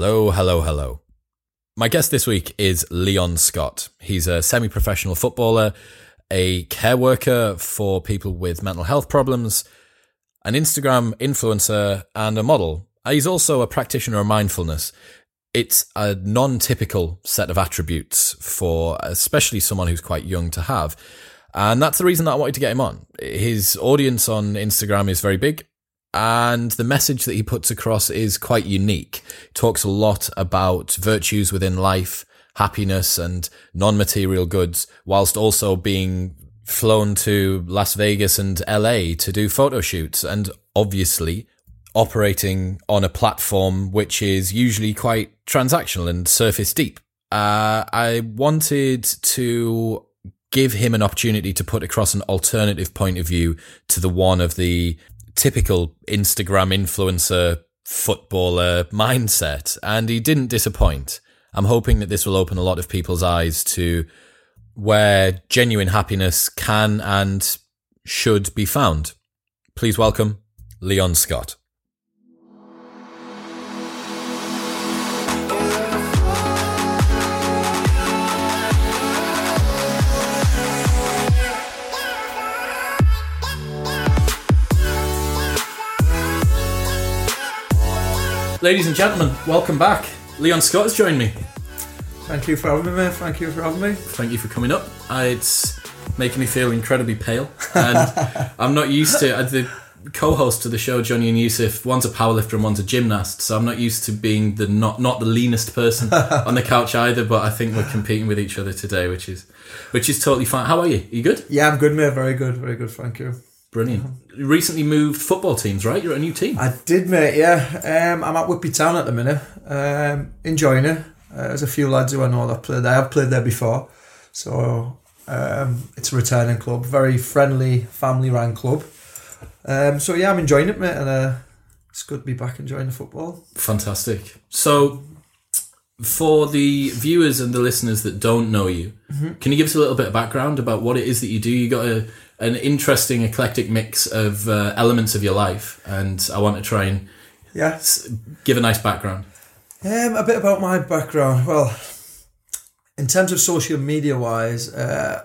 Hello, hello, hello. My guest this week is Leon Scott. He's a semi professional footballer, a care worker for people with mental health problems, an Instagram influencer, and a model. He's also a practitioner of mindfulness. It's a non typical set of attributes for especially someone who's quite young to have. And that's the reason that I wanted to get him on. His audience on Instagram is very big and the message that he puts across is quite unique. He talks a lot about virtues within life, happiness, and non material goods, whilst also being flown to Las Vegas and LA to do photo shoots, and obviously operating on a platform which is usually quite transactional and surface deep. Uh, I wanted to give him an opportunity to put across an alternative point of view to the one of the typical Instagram influencer footballer mindset, and he didn't disappoint. I'm hoping that this will open a lot of people's eyes to where genuine happiness can and should be found. Please welcome Leon Scott. Ladies and gentlemen, welcome back. Leon Scott has joined me. Thank you for having me, Thank you for having me. Thank you for coming up. Uh, it's making me feel incredibly pale, and I'm not used to. Uh, the co-host to the show, Johnny and Yusuf, one's a powerlifter and one's a gymnast, so I'm not used to being the not not the leanest person on the couch either. But I think we're competing with each other today, which is which is totally fine. How are you? Are you good? Yeah, I'm good, mate. Very good, very good. Thank you. Brilliant. You recently moved football teams, right? You're at a new team. I did, mate. Yeah, um, I'm at Whitby Town at the minute. Um, enjoying it. Uh, there's a few lads who I know that play there. I've played there before, so um, it's a returning club. Very friendly, family-run club. Um, so yeah, I'm enjoying it, mate, and uh, it's good to be back enjoying the football. Fantastic. So, for the viewers and the listeners that don't know you, mm-hmm. can you give us a little bit of background about what it is that you do? You got a an interesting eclectic mix of uh, elements of your life, and I want to try and yeah give a nice background. Um, a bit about my background. Well, in terms of social media wise, uh,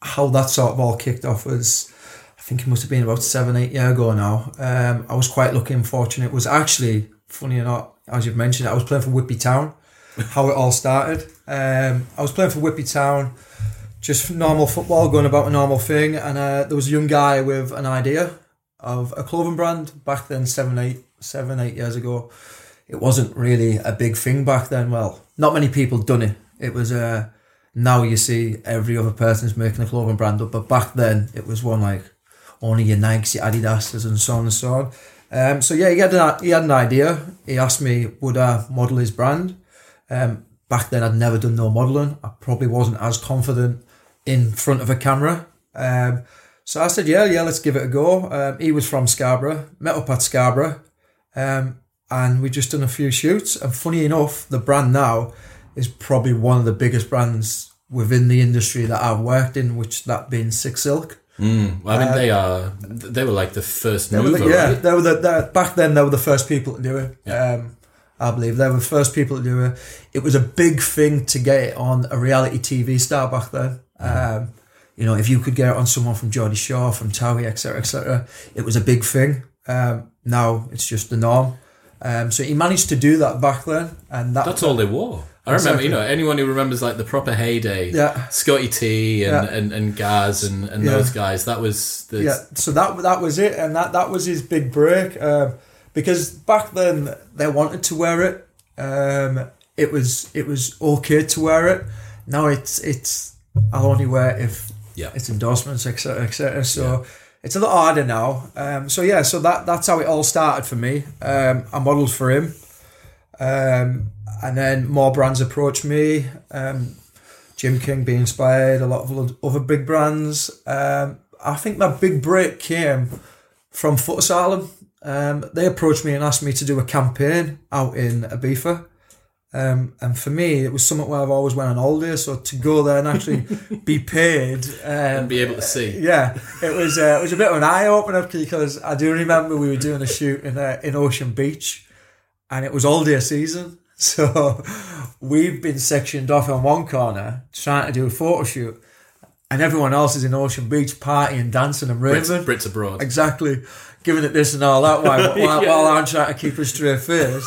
how that sort of all kicked off was, I think it must have been about seven, eight years ago now. Um, I was quite lucky and fortunate. It was actually funny enough, as you've mentioned, I was playing for Whitby Town. How it all started. Um, I was playing for Whitby Town just normal football, going about a normal thing. And uh, there was a young guy with an idea of a clothing brand back then, seven, eight, seven, eight years ago. It wasn't really a big thing back then. Well, not many people done it. It was uh, now you see every other person's making a clothing brand up, but back then it was one like only your Nikes, your Adidas's, and so on and so on. Um, so yeah, he had an he had an idea. He asked me would I model his brand. Um, back then I'd never done no modelling. I probably wasn't as confident in front of a camera. Um, so I said, yeah, yeah, let's give it a go. Um, he was from Scarborough, met up at Scarborough, um, and we just done a few shoots. And funny enough, the brand now is probably one of the biggest brands within the industry that I've worked in, which that being SikSilk. Mm, well, I mean, uh, they are they were like the first mover, the, yeah. Right? They were the, back then. They were the first people to do it. Yeah. Um, I believe they were the first people to do it. It was a big thing to get it on a reality TV star back then. Um, you know, if you could get it on someone from Geordie Shore, from Towie, etc., etc., it was a big thing. Um, now it's just the norm. Um, so he managed to do that back then, and that, that's all they wore. I remember, you know, anyone who remembers like the proper heyday, yeah. Scotty T and, yeah. and, and Gaz and, and yeah. those guys. That was the yeah. So that that was it, and that that was his big break. Um, because back then they wanted to wear it. Um, it was it was okay to wear it. Now it's it's I'll only wear it if yeah. it's endorsements, etc., etc. So yeah. it's a lot harder now. Um, so yeah, so that that's how it all started for me. Um, I modelled for him, um, and then more brands approached me. Um, Gym King being inspired, a lot of other big brands. Um, I think my big break came from Foot Asylum. Um, they approached me and asked me to do a campaign out in Ibiza. Um, and for me, it was something where I've always went on holiday. So to go there and actually be paid um, and be able to see, yeah, it was uh, it was a bit of an eye opener because I do remember we were doing a shoot in uh, in Ocean Beach, and it was all day season. So we've been sectioned off on one corner trying to do a photo shoot, and everyone else is in Ocean Beach partying, dancing, and Brits. Brits abroad. Exactly, giving it this and all that while, while, Yeah. while I'm trying to keep a straight face.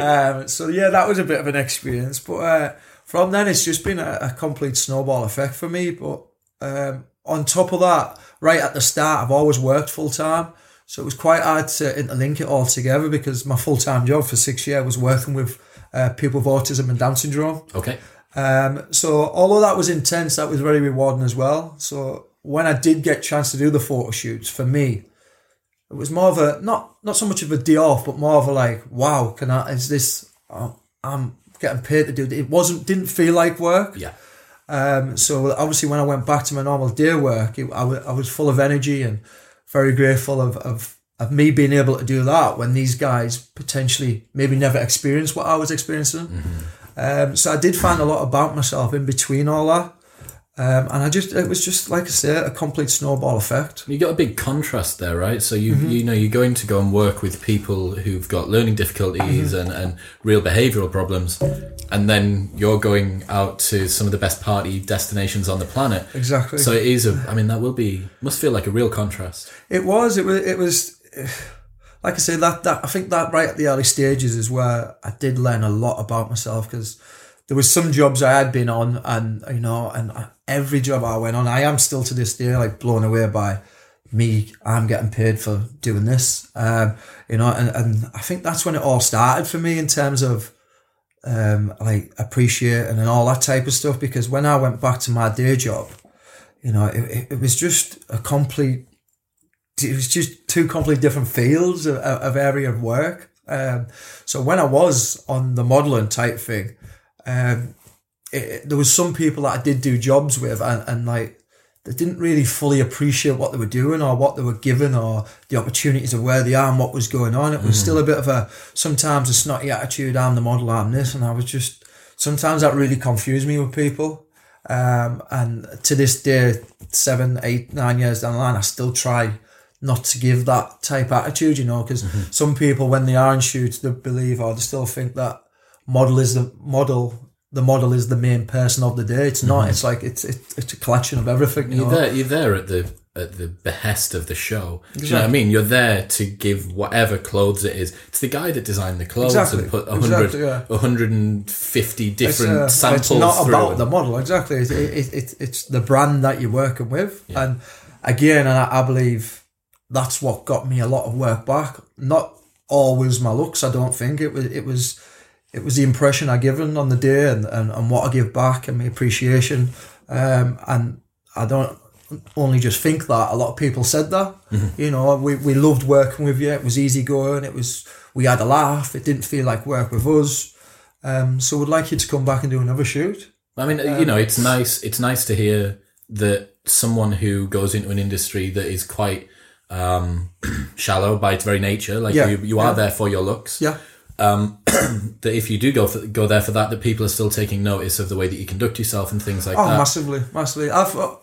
um, so yeah, that was a bit of an experience. But uh, from then, it's just been a, a complete snowball effect for me. But um, on top of that, right at the start, I've always worked full time. So it was quite hard to interlink it all together because my full time job for six years was working with uh, people with autism and Down syndrome. Okay. Um, so although that was intense, that was very rewarding as well. So when I did get a chance to do the photo shoots, for me, it was more of a not not so much of a day off, but more of a like, wow, can I? Is this? oh, I'm getting paid to do it. It wasn't didn't feel like work. Yeah. Um, so obviously, when I went back to my normal day work, it, I, wa- I was full of energy and very grateful of, of of me being able to do that when these guys potentially maybe never experienced what I was experiencing. Um, so I did find a lot about myself in between all that. Um, and I just, it was just, like I say, a complete snowball effect. You got a big contrast there, right? So you Mm-hmm. you know you're going to go and work with people who've got learning difficulties Mm-hmm. and, and real behavioural problems, and then you're going out to some of the best party destinations on the planet. Exactly. So it is a. I mean, that will be must feel like a real contrast. It was. It was. It was. Like I say, that that I think that right at the early stages is where I did learn a lot about myself because there was some jobs I had been on, and you know, and every job I went on, I am still to this day like blown away by me. I'm getting paid for doing this, um, you know, and and I think that's when it all started for me in terms of um, like appreciating and all that type of stuff. Because when I went back to my day job, you know, it, it, was just a complete it was just two completely different fields of, of area of work. Um, so when I was on the modelling type thing, um, it, there was some people that I did do jobs with, and, and like they didn't really fully appreciate what they were doing or what they were given or the opportunities of where they are and what was going on. It was still a bit of a sometimes a snotty attitude. I'm the model. I'm this, and I was just sometimes that really confused me with people. Um, and to this day, seven, eight, nine years down the line, I still try not to give that type attitude, you know, because some people, when they are in shoots, they believe or they still think that model is the model. The model is the main person of the day. It's not. It's like it's it's, it's a collection of everything. You You're know? there. You're there at the at the behest of the show. Do you know what I mean? You're there to give whatever clothes it is. It's the guy that designed the clothes Exactly. and put 100, Exactly, yeah. 150 different uh, samples It's not about the model, exactly. It's, it, it, it's the brand that you're working with. And again, and I, I believe that's what got me a lot of work back. Not always my looks, I don't think. It was it was it was the impression I given on the day and, and, and what I give back and my appreciation. Um, and I don't only just think that. A lot of people said that. You know, we, we loved working with you. It was easy going. It was we had a laugh. It didn't feel like work with us. Um, so we'd like you to come back and do another shoot. I mean, you know, it's nice. It's nice to hear that someone who goes into an industry that is quite um, shallow by its very nature, like Yeah, you, you are yeah. there for your looks. Yeah. That if you do go for, go there for that, that people are still taking notice of the way that you conduct yourself and things like Oh, that. massively, massively. I've, uh,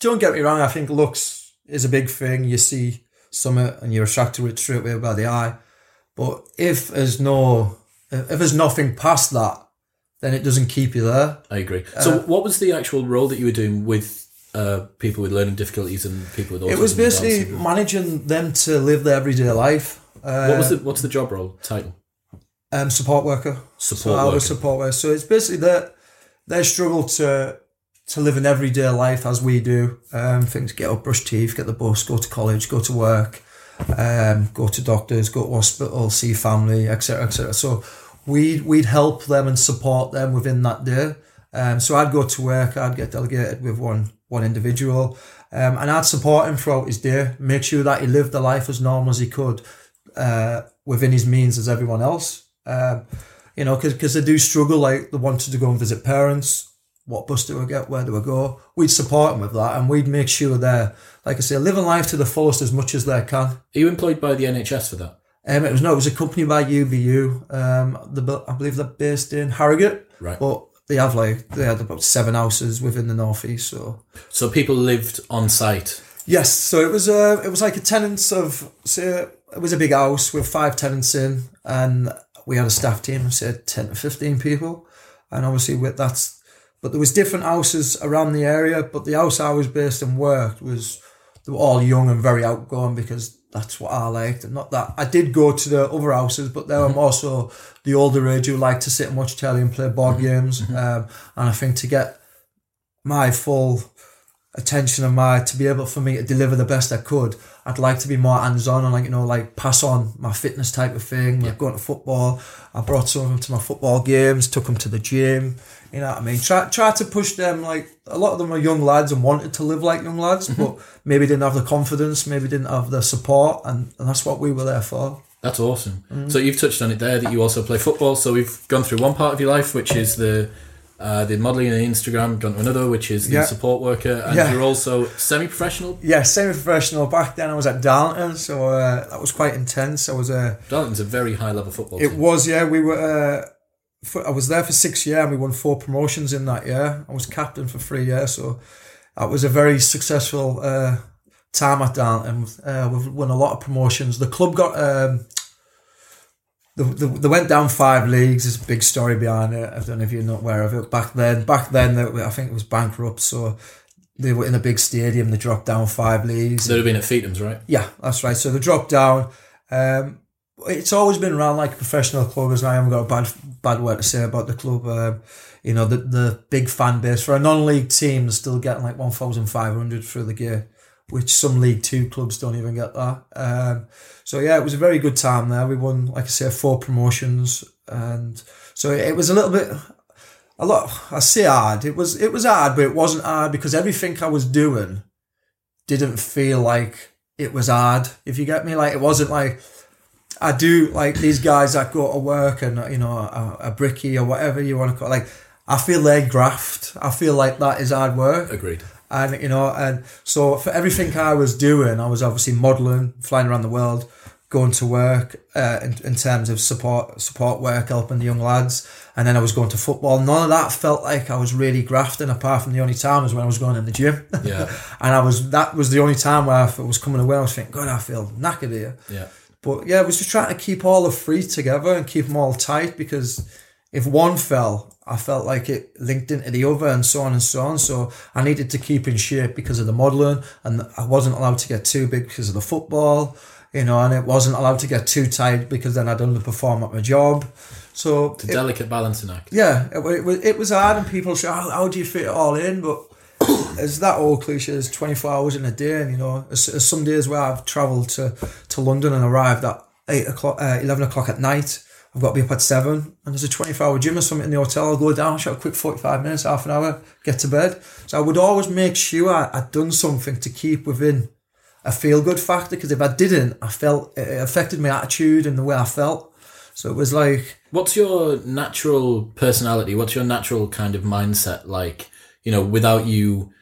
don't get me wrong. I think looks is a big thing. You see something and you're attracted to it straight away by the eye. But if there's no, if there's nothing past that, then it doesn't keep you there. I agree. So, what was the actual role that you were doing with uh, people with learning difficulties and people with autism? It was basically managing them to live their everyday life. Uh, what was the what's the job role title? Um, support worker. Support so I worker. was support worker. So it's basically that they struggle to to live an everyday life as we do. Um, things get up, brush teeth, get the bus, go to college, go to work, um, go to doctors, go to hospital, see family, etc., etc. So we we'd help them and support them within that day. Um, so I'd go to work, I'd get delegated with one one individual, um, and I'd support him throughout his day, make sure that he lived the life as normal as he could, uh, within his means as everyone else. Um, you know, because they do struggle, like they wanted to go and visit parents. What bus do I get? Where do I go? We'd support them with that, and we'd make sure they're, like I say, living life to the fullest as much as they can. Are you employed by the NHS for that? Um, it was no, it was a company by UBU. Um, the I believe they're based in Harrogate, Right. but they have like they had about seven houses within the northeast. So So people lived on site. yes, so it was uh, it was like a tenants of say it was a big house with five tenants in, and we had a staff team of say ten to fifteen people, and obviously with that's. But there was different houses around the area. But the house I was based and worked was they were all young and very outgoing because that's what I liked. And not that I did go to the other houses, but they were mm-hmm. also the older age who liked to sit and watch telly and play board mm-hmm. games. Mm-hmm. Um, and I think to get my full attention and my to be able for me to deliver the best I could, I'd like to be more hands on and like you know like pass on my fitness type of thing. Like going to football, I brought some of them to my football games, took them to the gym. You know what I mean? Try try to push them like a lot of them are young lads and wanted to live like young lads, mm-hmm. but maybe didn't have the confidence, maybe didn't have the support, and, and that's what we were there for. That's awesome. Mm. So you've touched on it there that you also play football. So we've gone through one part of your life, which is the uh, the modelling and Instagram. Gone to another, which is the Yeah. support worker, and Yeah. you're also semi-professional. Yeah, semi-professional. Back then, I was at Darlington, so uh, that was quite intense. I was a Darlington's a very high level football It team. was, yeah. We were. Uh, for, I was there for six years, and we won four promotions in that year. I was captain for three years, so that was a very successful uh, time at Darlington. Uh, we've won a lot of promotions. The club got. Um, the, the, they went down five leagues. There's a big story behind it. I don't know if you're not aware of it. Back then, back then, they, I think it was bankrupt. So they were in a big stadium. They dropped down five leagues. They'd have been at Feetham's, right? Yeah, that's right. So they dropped down. Um, it's always been around like a professional club, as I haven't got a bad bad word to say about the club. Um, you know, the the big fan base for a non-league team is still getting like one thousand five hundred through the gear, which some League Two clubs don't even get that. Um, so yeah, it was a very good time there. We won, like I say, four promotions, and so it was a little bit a lot. I say hard. It was it was hard, but it wasn't hard because everything I was doing didn't feel like it was hard. If you get me, like it wasn't like I do like these guys that go to work and you know a, a bricky or whatever you want to call. It, like I feel they graft. I feel like that is hard work Agreed. And you know and so for everything i was doing i was obviously modeling flying around the world going to work uh, in, in terms of support support work helping the young lads and then i was going to football none of that felt like i was really grafting apart from the only time was when i was going in the gym Yeah. and i was that was the only time where i was coming away i was thinking god i feel knackered here Yeah. but yeah, I was just trying to keep all the three together and keep them all tight because if one fell, I felt like it linked into the other and so on and so on. So I needed to keep in shape because of the modelling and I wasn't allowed to get too big because of the football, you know, and it wasn't allowed to get too tight because then I'd underperform at my job. So It's a delicate balancing act. yeah, it, it, was, it was hard, and people say, how, how do you fit it all in? But it's that old cliche, it's 24 hours in a day, and you know, there's, there's some days where I've travelled to, to London and arrived at 8 o'clock, uh, 11 o'clock at night. I've got to be up at 7, and there's a 24 hour gym or something in the hotel. I'll go down, shot a quick 45 minutes, half an hour, get to bed. So I would always make sure I'd done something to keep within a feel good factor, because if I didn't, I felt it affected my attitude and the way I felt. So it was like, What's your natural personality? What's your natural kind of mindset like? You know, without you,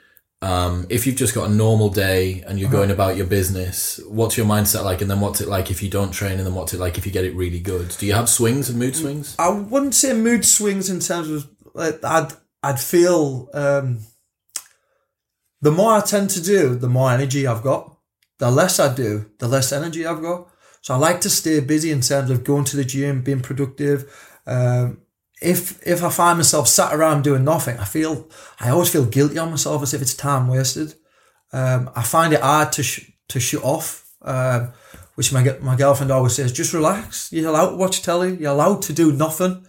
um, if you've just got a normal day and you're going about your business, what's your mindset like? And then what's it like if you don't train? And then what's it like if you get it really good? Do you have swings and mood swings? I wouldn't say mood swings in terms of like I'd I'd feel um, the more I tend to do, the more energy I've got. The less I do, the less energy I've got. So I like to stay busy in terms of going to the gym, being productive. Um, if if I find myself sat around doing nothing, I feel I always feel guilty on myself as if it's time wasted. Um, I find it hard to sh- to shut off. Um, which my my girlfriend always says, just relax. You're allowed to watch telly. You're allowed to do nothing.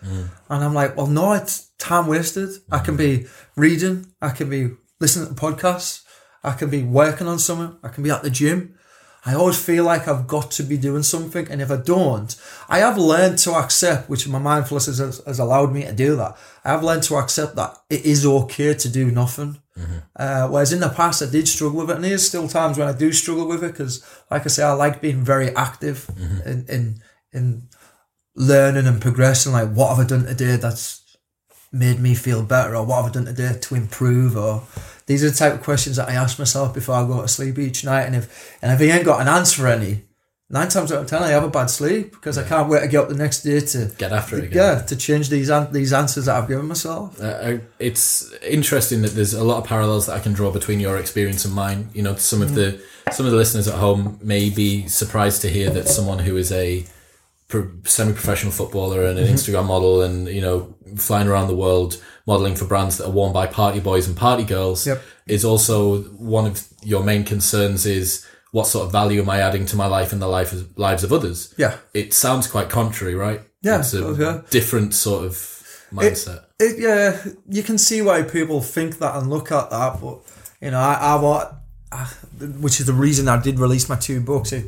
And I'm like, well, no, it's time wasted. I can be reading. I can be listening to podcasts. I can be working on something. I can be at the gym. I always feel like I've got to be doing something. And if I don't, I have learned to accept, which my mindfulness has, has allowed me to do that. I have learned to accept that it is okay to do nothing. Uh, whereas in the past, I did struggle with it, and there's still times when I do struggle with it because, like I say, I like being very active in, in in learning and progressing. Like, what have I done today that's made me feel better, or what have I done today to improve? Or these are the type of questions that I ask myself before I go to sleep each night. And if and if I ain't got an answer for any, nine times out of ten, I have a bad sleep because I can't wait to get up the next day to Get after it again. yeah to change these an- these answers that I've given myself. Uh, I- it's interesting that there's a lot of parallels that I can draw between your experience and mine. You know, some of the some of the listeners at home may be surprised to hear that someone who is a semi-professional footballer and an Mm-hmm. Instagram model, and you know, flying around the world modeling for brands that are worn by party boys and party girls, Yep. is also one of your main concerns. Is what sort of value am I adding to my life and the life of, lives of others? Yeah. It sounds quite contrary, right? Yeah, it's a okay. different sort of mindset. It, yeah, you can see why people think that and look at that, but you know, I, I want, which is the reason I did release my two books. It,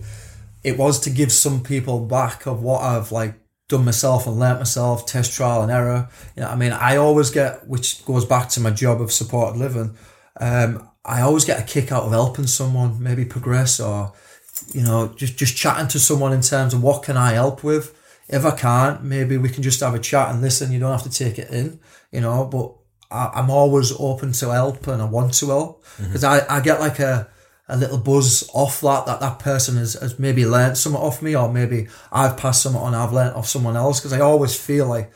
it was to give some people back of what I've like done myself and learnt myself, test trial and error. You know, I mean, I always get, which goes back to my job of supported living. Um, I always get a kick out of helping someone maybe progress or, you know, just just chatting to someone in terms of what can I help with. If I can't, maybe we can just have a chat and listen. You don't have to take it in, you know. But I, I'm always open to help and I want to help because I, I get like a a little buzz off that that that person has, has maybe learnt something off me or maybe I've passed something on I've learnt off someone else because I always feel like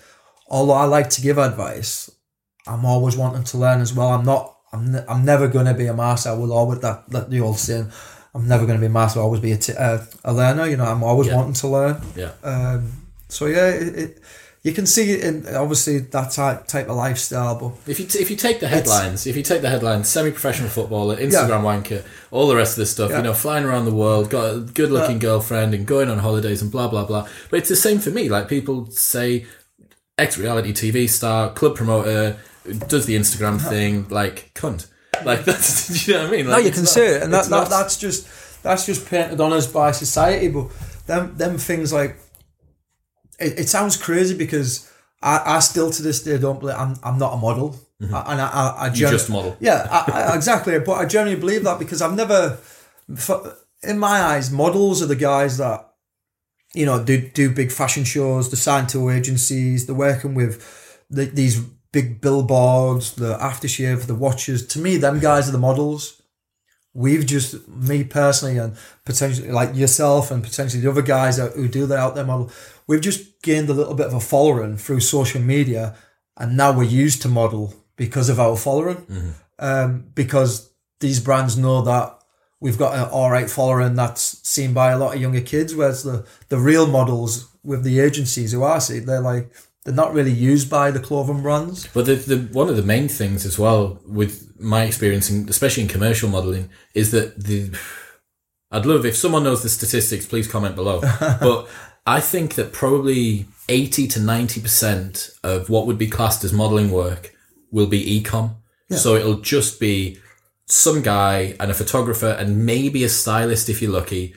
although I like to give advice I'm always wanting to learn as well I'm not I'm, ne- I'm never going to be a master I will always that, that the old saying I'm never going to be a master I'll always be a, t- uh, a learner you know I'm always Yeah. wanting to learn Yeah. um, so yeah it, it, you can see it in obviously that type, type of lifestyle but If you t- if you take the headlines, if you take the headlines, semi-professional footballer, Instagram wanker, all the rest of this stuff, Yeah. you know, flying around the world, got a good-looking uh, girlfriend, and going on holidays and blah blah blah. But it's the same for me. Like people say, ex-reality TV star, club promoter, does the Instagram thing, like cunt. Like that's, do you know what I mean? No, Like, you can not- see it, and that, that that's just that's just painted on us by society. But them them things like it, it sounds crazy because I, I still to this day don't believe I'm I'm not a model, mm-hmm. I, and I I, I gen- just model. yeah I, I, exactly. But I genuinely believe that because I've never, in my eyes, models are the guys that you know do do big fashion shows, they're signed to agencies, they're working with the, these big billboards, the aftershave, the watches. To me, them guys are the models. We've just me personally and potentially like yourself and potentially the other guys out who do that out there model. We've just gained a little bit of a following through social media, and now we're used to model because of our following. Um, because these brands know that we've got an all right following that's seen by a lot of younger kids. Whereas the the real models with the agencies who are see, they're like they're not really used by the clothing brands. But the, the one of the main things as well with my experience, in, especially in commercial modeling, is that the I'd love if someone knows the statistics, please comment below. but I think that probably eighty to ninety percent of what would be classed as modeling work will be ecom. So it'll just be some guy and a photographer and maybe a stylist if you're lucky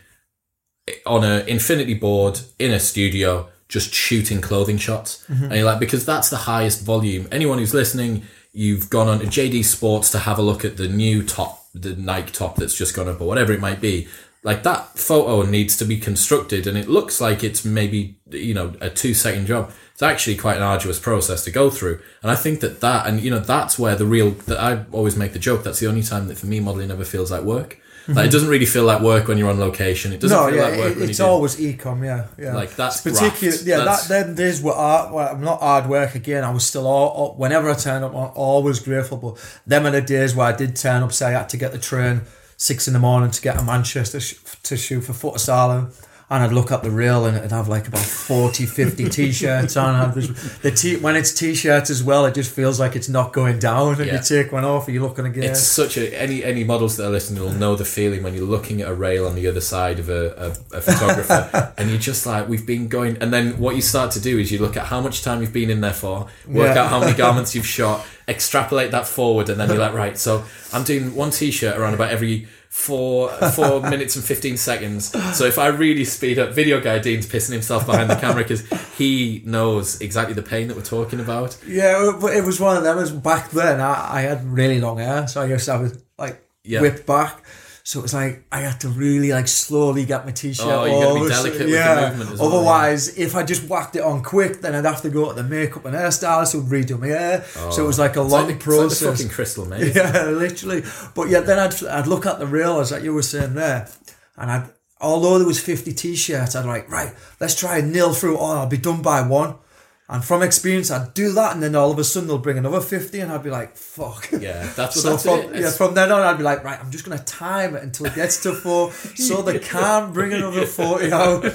on an infinity board in a studio just shooting clothing shots. Mm-hmm. And you're like because that's the highest volume. Anyone who's listening you've gone on to jd sports to have a look at the new top the nike top that's just gone up or whatever it might be like that photo needs to be constructed and it looks like it's maybe you know a two second job it's actually quite an arduous process to go through and i think that that and you know that's where the real that i always make the joke that's the only time that for me modeling ever feels like work like it mm-hmm. doesn't really feel like work when you're on location it doesn't No, feel yeah, like work it- it's do always ecom. Yeah, yeah. Like, that's particular. Yeah, That's- that then days were art. Well, I'm not hard work again. I was still all, all whenever I turned up, I'm always grateful. But them are the days where I did turn up. Say I had to get the train six in the morning to get a Manchester sh- to shoot for Asylum. And I'd look up the reel and it'd have like about 40, 50 t-shirts on. I'd the t- when it's t-shirts as well, it just feels like it's not going down. And Yeah. you take one off, and you're looking again. It's such a any any models that are listening will know the feeling when you're looking at a rail on the other side of a, a, a photographer and you're just like we've been going and then what you start to do is you look at how much time you've been in there for work Yeah. out how many garments you've shot extrapolate that forward and then you're like right so I'm doing one t-shirt around about every four four minutes and 15 seconds so if I really speed up video guy Dean's pissing himself behind the camera because he knows exactly the pain that we're talking about Yeah, but it was one of them. It was back then. I, I had really long hair, so I guess I was like Yeah. whipped back. So it was like I had to really like slowly get my t-shirt. Oh, you gotta be delicate with the movement as well, Otherwise, if I just whacked it on quick, then I'd have to go to the makeup and hairstylist who'd redo my hair. so it oh. was like a long like it's like process. fucking crystal mate Yeah, literally. But yeah, then I'd, I'd look at the reel as like you were saying there, and I'd although there was fifty t-shirts, I'd like right, let's try and nail through all. I'll be done by one, And from experience, I'd do that, and then all of a sudden they'll bring another fifty, and I'd be like, "Fuck." Yeah, that's what So that's from, it. yeah, from then on, I'd be like, right, I'm just gonna time it until it gets to four, so they can't bring another forty out.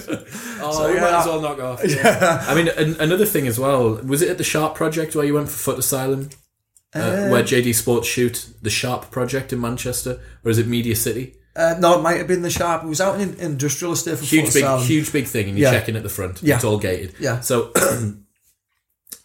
Oh, So, yeah. might as well knock off. Yeah. I mean, an, another thing as well was it at the Sharp Project where you went for Foot Asylum, uh, where JD Sports shoot the Sharp Project in Manchester, or is it Media City? Uh, no, it might have been the sharp. It was out in industrial estate for Huge, big, Asylum. huge, big thing, and you Yeah. check in at the front. Yeah. It's all gated. Yeah. So,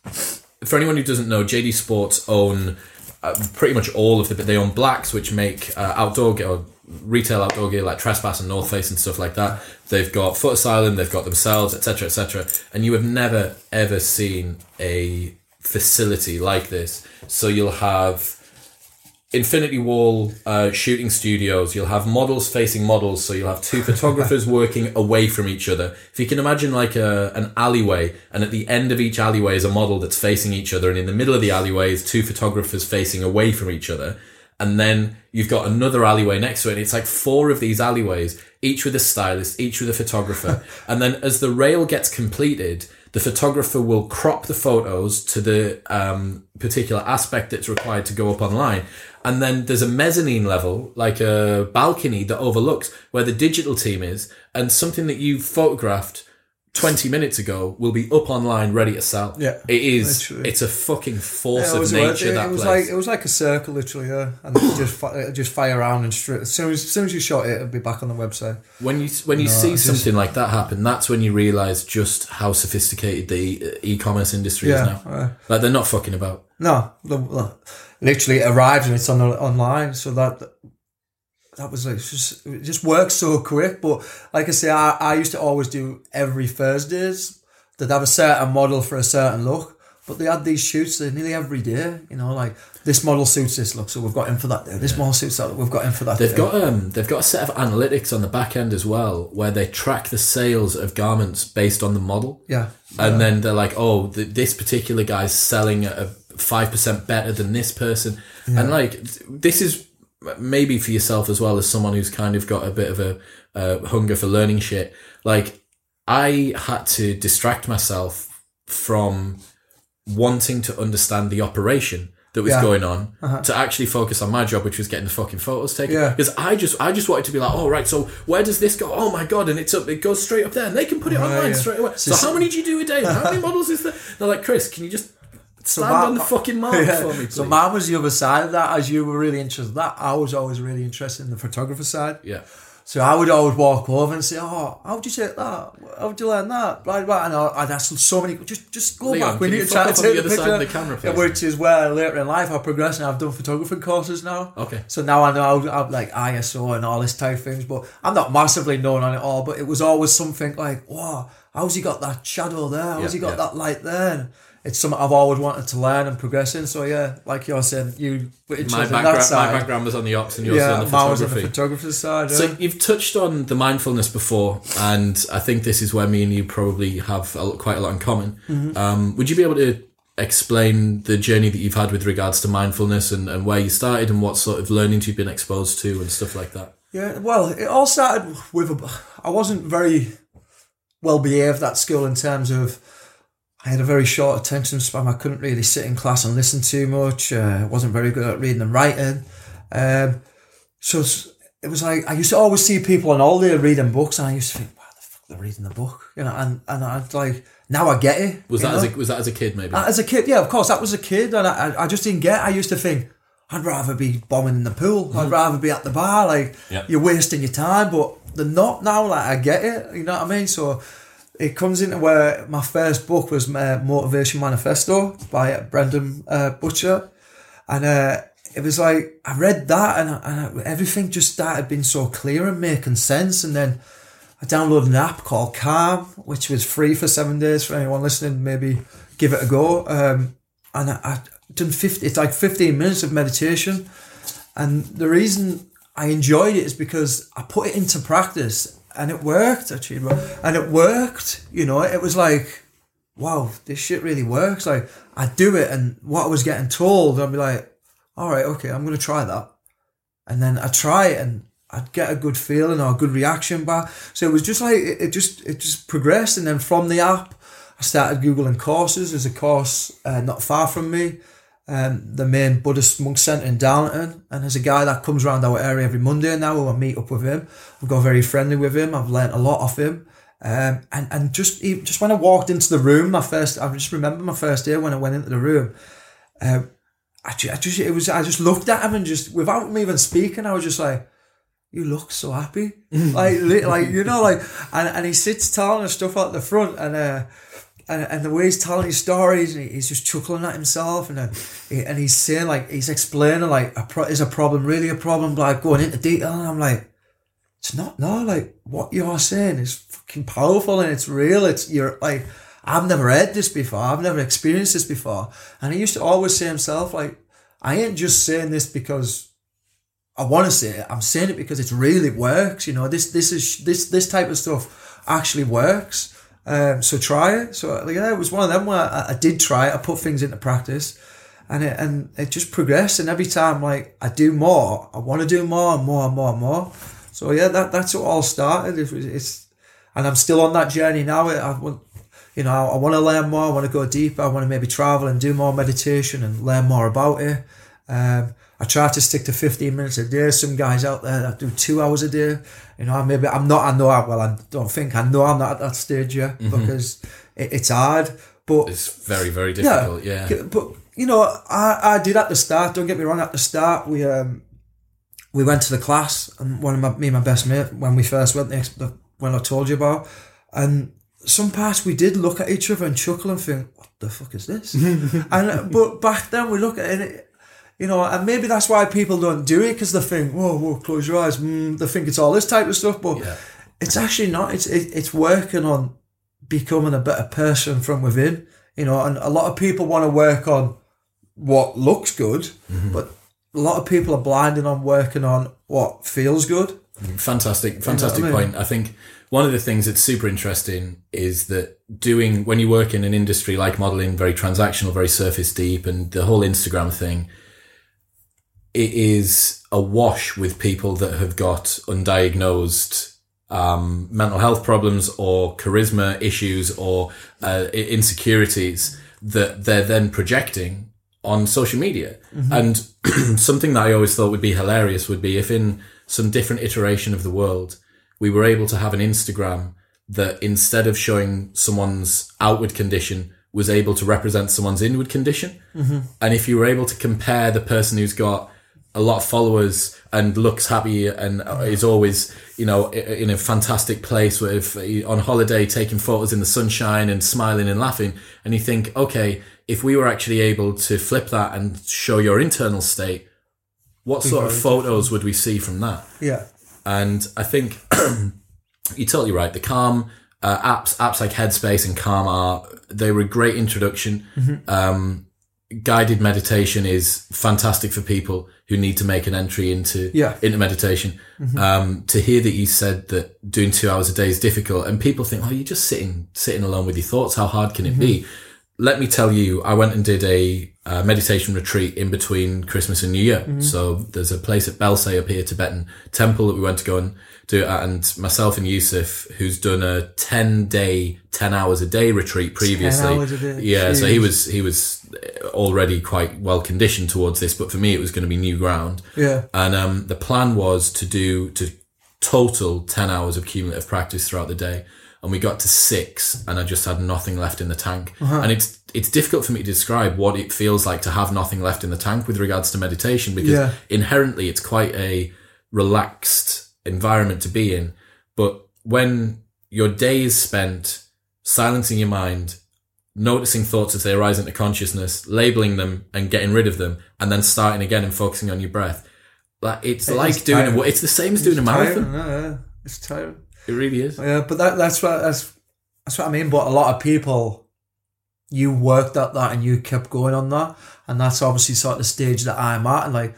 for anyone who doesn't know, JD Sports own uh, pretty much all of the. They own Blacks, which make uh, outdoor gear, or retail outdoor gear like Trespass and North Face and stuff like that. They've got Foot Asylum, they've got themselves, etc., etc. And you have never ever seen a facility like this. So you'll have Infinity Wall uh, shooting studios, you'll have models facing models, so you'll have two photographers working away from each other. If you can imagine like a, an alleyway, and at the end of each alleyway is a model that's facing each other, and in the middle of the alleyway is two photographers facing away from each other, and then you've got another alleyway next to it, and it's like four of these alleyways, each with a stylist, each with a photographer, and then as the rail gets completed, the photographer will crop the photos to the um, particular aspect that's required to go up online. And then there's a mezzanine level, like a balcony that overlooks where the digital team is, and something that you photographed 20 minutes ago will be up online ready to sell. Yeah, It is, literally. it's a fucking force Yeah, of nature, it, that it was place. like it was like a circle, literally, yeah. And it just fi- just fire around and straight. As soon as, as soon as you shot it, it'll be back on the website. when you when you see it's something like that happen, that's when you realize just how sophisticated the uh, e-commerce industry is now. uh, Like they're not fucking about. No, literally it arrived and it's on the, online. So that that was like just it just works so quick. But like I say, I, I used to always do every Thursdays. They'd have a certain model for a certain look. But they had these shoots nearly every day, you know, like this model suits this look, so we've got him for that day. This model suits that look, we've got him for that They've day. got um they've got a set of analytics on the back end as well where they track the sales of garments based on the model. yeah. and then they're like, "Oh, th- this particular guy's selling at a five percent better than this person," and like th- this is maybe for yourself as well as someone who's kind of got a bit of a uh, hunger for learning shit. Like, I had to distract myself from wanting to understand the operation that was Yeah. going on to actually focus on my job, which was getting the fucking photos taken. Yeah. Because I just, I just wanted to be like, oh right, so where does this go? Oh my god, and it's up, it goes straight up there, and they can put it online yeah. straight away. So, So- how many do you do a day? How many models is there? They're like, Chris, can you just stand my- on the fucking mark Yeah. for me, please? So mine was the other side of that. As you were really interested in that, I was always really interested in the photographer side. yeah. So I would always walk over and say, "Oh, how'd you take that? How'd you learn that?" Blah blah. And I'd ask so many. Just just go Leon, back. We need you to fuck try to on the take other the side of picture. the camera, please? which is where later in life I progressed and I've done photography courses now. Okay. So now I know how, how, like ISO and all this type of things, but I'm not massively known on it all. But it was always something like, "Wow, how's he got that shadow there? How's Yeah, he got yeah. that light there?" It's something I've always wanted to learn and progress in. So yeah, like you're saying, you were interested My in that background, my background was on the ops, and yours yeah, on the mine was on the photography. photographer's side. Yeah. So you've touched on the mindfulness before, and I think this is where me and you probably have a, quite a lot in common. Mm-hmm. Um, would you be able to explain the journey that you've had with regards to mindfulness and, and where you started and what sort of learnings you've been exposed to and stuff like that? Yeah, well, it all started with a. I wasn't very well behaved at school in terms of. I had a very short attention span. I couldn't really sit in class and listen too much. Uh, wasn't very good at reading and writing. Um, so it was like I used to always see people on all holiday reading books, and I used to think, "Why the fuck they're reading the book?" You know, and and I'd like now I get it. Was that know? as a, was that as a kid maybe? Uh, As a kid, yeah, of course, that was a kid, and I, I- just didn't get. It. I used to think I'd rather be bombing in the pool. I'd rather be at the bar. Like Yeah. you're wasting your time, but they're not now. Like I get it. You know what I mean? So it comes into where my first book was uh, Motivation Manifesto by Brendon uh, Burchard, and uh, it was like I read that, and, and everything just started being so clear and making sense, and then. I downloaded an app called Calm, which was free for seven days for anyone listening. Maybe give it a go. Um, and I, I done fifty. It's like fifteen minutes of meditation, and the reason I enjoyed it is because I put it into practice, and it worked actually. And it worked. You know, it was like, wow, this shit really works. Like I do it, and what I was getting told, I'd be like, all right, okay, I'm gonna try that and then I try it and I'd get a good feeling or a good reaction back. So it was just like it, it just it just progressed, and then from the app, I started googling courses. There's a course uh, not far from me, um, the main Buddhist monk centre in Darlington, and there's a guy that comes around our area every Monday now. I meet up with him. I've got very friendly with him. I've learnt a lot off him. Um, and and just just when I walked into the room, my first I just remember my first day when I went into the room. Uh, I just, I just it was I just looked at him and just without me even speaking, I was just like, "You look so happy," like like you know like and, and he sits telling us stuff at the front and. uh and, and the way he's telling his stories, he's just chuckling at himself, and uh, and he's saying like he's explaining like a pro- is a problem really a problem, like going into detail, and I'm like, it's not no like what you're saying is fucking powerful and it's real. It's you're like I've never heard this before. I've never experienced this before. And he used to always say himself like I ain't just saying this because I want to say it. I'm saying it because it really works. You know this this is this this type of stuff actually works. Um, so try it. So like, yeah, it was one of them where I, I did try it. I put things into practice and it, and it just progressed. And every time like I do more, I want to do more and more and more and more. So yeah, that that's what all started. It was, it's, and I'm still on that journey now. I want, you know, I want to learn more. I want to go deeper. I want to maybe travel and do more meditation and learn more about it. Um, I try to stick to 15 minutes a day. Some guys out there that do two hours a day. You know, maybe I'm not. I know. I, Well, I don't think I know I'm not at that stage yet Mm-hmm. because it, it's hard. But It's very, very difficult. Yeah. but you know, I, I did at the start. Don't get me wrong. At the start, we um we went to the class, and one of my me and my best mate when we first went there, the when I told you about, and some parts we did look at each other and chuckle and think, "What the fuck is this?" and but back then we look at it. You know, and maybe that's why people don't do it because they think, "Whoa, whoa, close your eyes." Mm, they think it's all this type of stuff, but Yeah. it's actually not. It's it, it's working on becoming a better person from within. You know, and a lot of people want to work on what looks good, but a lot of people are blinded on working on what feels good. Fantastic, fantastic I mean? point. I think one of the things that's super interesting is that doing when you work in an industry like modeling, very transactional, very surface deep, and the whole Instagram thing, it is awash with people that have got undiagnosed um, mental health problems or charisma issues or uh, insecurities that they're then projecting on social media. And something that I always thought would be hilarious would be if in some different iteration of the world, we were able to have an Instagram that instead of showing someone's outward condition was able to represent someone's inward condition. And if you were able to compare the person who's got a lot of followers and looks happy and is always, you know, in a fantastic place with on holiday, taking photos in the sunshine and smiling and laughing. And you think, okay, if we were actually able to flip that and show your internal state, what sort of photos would we see from that? Yeah. And I think you're totally right. The Calm uh, apps, apps like Headspace and Calm are they were a great introduction. Um, guided meditation is fantastic for people who need to make an entry into Yeah. into meditation. Um, to hear that you said that doing two hours a day is difficult, and people think, "Oh, you're just sitting sitting alone with your thoughts. How hard can it be?" Let me tell you, I went and did a uh, meditation retreat in between Christmas and New Year. So there's a place at Belsay up here, Tibetan temple that we went to go and do and myself and Yusuf, who's done a ten day, ten hours a day retreat previously. day. Yeah, so he was he was already quite well conditioned towards this, but for me it was going to be new ground. Yeah. And um, the plan was to do to total ten hours of cumulative practice throughout the day, and we got to six, and I just had nothing left in the tank. Uh-huh. And it's it's difficult for me to describe what it feels like to have nothing left in the tank with regards to meditation because Yeah. inherently it's quite a relaxed environment to be in. But when your day is spent silencing your mind, noticing thoughts as they arise into consciousness, labeling them and getting rid of them, and then starting again and focusing on your breath. Like it's It like doing a, it's the same as doing a marathon. Yeah, yeah. It's tiring. It really is. Yeah, but that that's what that's that's what I mean. But a lot of people, you worked at that and you kept going on that, and that's obviously sort of the stage that I'm at. And like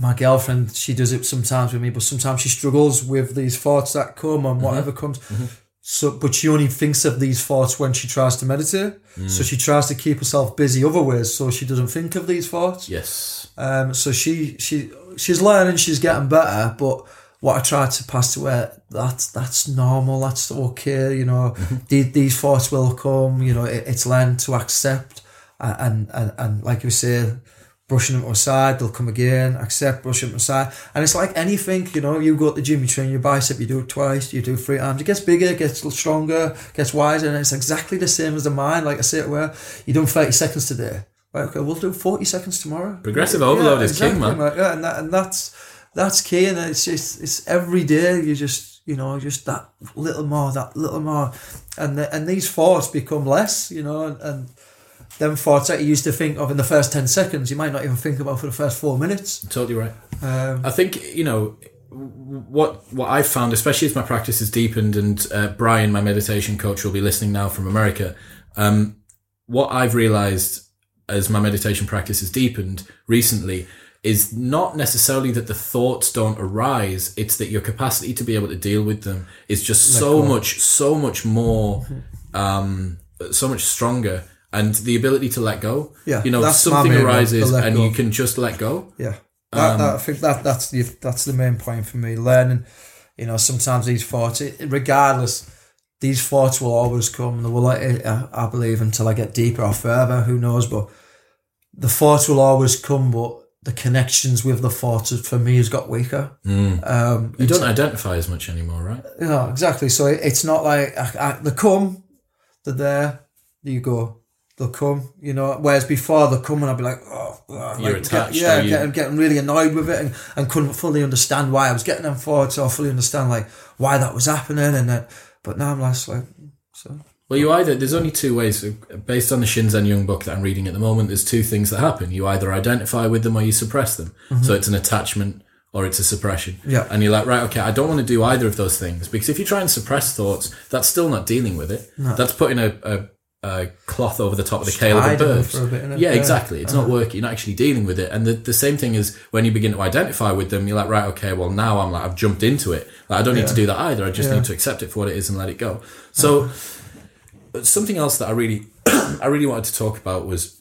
my girlfriend, she does it sometimes with me, but sometimes she struggles with these thoughts that come and whatever mm-hmm. comes. Mm-hmm. So, but she only thinks of these thoughts when she tries to meditate. Mm. So she tries to keep herself busy other ways, so she doesn't think of these thoughts. Yes. Um, so she she she's learning, she's getting better, but what I try to pass to where that's that's normal, that's okay, you know. Mm-hmm. These, these thoughts will come, you know. It, it's learned to accept, uh, and and and like you say, brushing them aside, they'll come again. Accept, brush them aside, and it's like anything, you know. You go to the gym, you train your bicep, you do it twice, you do it three times. It gets bigger, it gets stronger, gets wiser, and it's exactly the same as the mind. Like I say, it where you done thirty seconds today. Right, okay, we'll do forty seconds tomorrow. Progressive overload is king, man. Like, yeah, and, that, and that's that's key, and it's just it's every day. You just you know just that little more, that little more, and the, and these thoughts become less, you know, and, and them thoughts that you used to think of in the first ten seconds, you might not even think about for the first four minutes. Totally right. Um, I think you know what what I've found, especially as my practice has deepened, and uh, Brian, my meditation coach, will be listening now from America. Um, what I've realised as my meditation practice has deepened recently is not necessarily that the thoughts don't arise it's that your capacity to be able to deal with them is just so go. much so much more um so much stronger and the ability to let go Yeah, you know something arises and go. you can just let go Yeah, that, Um, that, I think that that's the that's the main point for me. Learning, you know, sometimes these thoughts, regardless, these thoughts will always come. They will, I, I believe, until I get deeper or further. Who knows? But the thoughts will always come. But the connections with the thoughts for me has got weaker. Um, you don't identify as much anymore right you know, exactly. So it, it's not like I, I, they come, they're there you go. They'll come, you know. Whereas before they'll come and I'd be like, oh, oh, You're like, attached, Get, yeah, you? getting, getting really annoyed with it and, and couldn't fully understand why I was getting them forward. So I fully understand like why that was happening. And then, but now I'm less like, so Well, you either there's only two ways based on the Shinzen Young book that I'm reading at the moment. There's two things that happen. You either identify with them or you suppress them. So it's an attachment or it's a suppression. Mm-hmm. Yeah. And you're like, right, okay, I don't want to do either of those things because if you try and suppress thoughts, that's still not dealing with it. That's putting a, a, a cloth over the top of the kale. of a hiding bird. for a bit, innit? yeah, Yeah. exactly. It's not uh-huh. working. You're not actually dealing with it. And the, the same thing is when you begin to identify with them, you're like, right, okay, well now I'm like I've jumped into it. Like I don't need to do that either. I just Yeah. need to accept it for what it is and let it go. So uh-huh. something else that I really, I really wanted to talk about was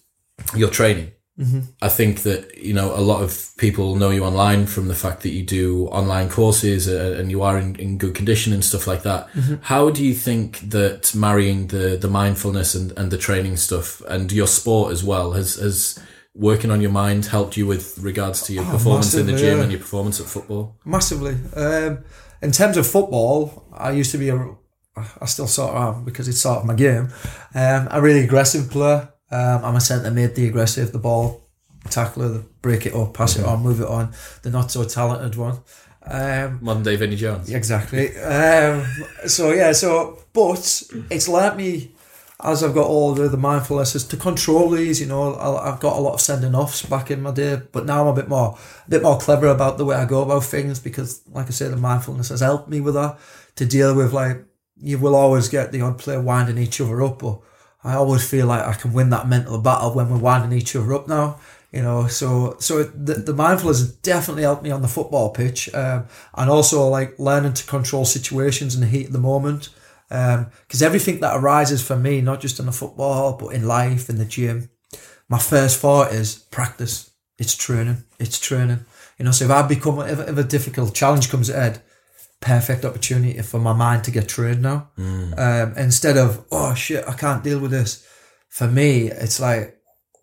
your training. Mm-hmm. I think that you know a lot of people know you online from the fact that you do online courses uh, and you are in, in good condition and stuff like that. How do you think that marrying the the mindfulness and, and the training stuff and your sport as well has has working on your mind helped you with regards to your performance in the gym yeah. and your performance at football? massively. Um, in terms of football, I used to be a, I still sort of am because it's sort of my game. Um, a really aggressive player. Um, I'm a centre mid, the aggressive, the ball tackler, the break it up, pass it on, move it on. The not so talented one. Um, Modern day Vinnie Jones. Exactly. Um, so yeah, so but it's let me as I've got older, the mindfulness is to control these. You know, I- I've got a lot of sending offs back in my day, but now I'm a bit more, a bit more clever about the way I go about things because, like I say, the mindfulness has helped me with that to deal with like you will always get the odd player winding each other up, but I always feel like I can win that mental battle when we're winding each other up now. You know, so so the, the mindfulness definitely helped me on the football pitch, um, and also like learning to control situations in the heat of the moment. Because everything that arises for me, not just in the football, but in life, in the gym, my first thought is practice. It's training. It's training. You know, so if I become if, if a difficult challenge comes ahead, perfect opportunity for my mind to get trained now. Um, instead of oh shit, I can't deal with this. For me, it's like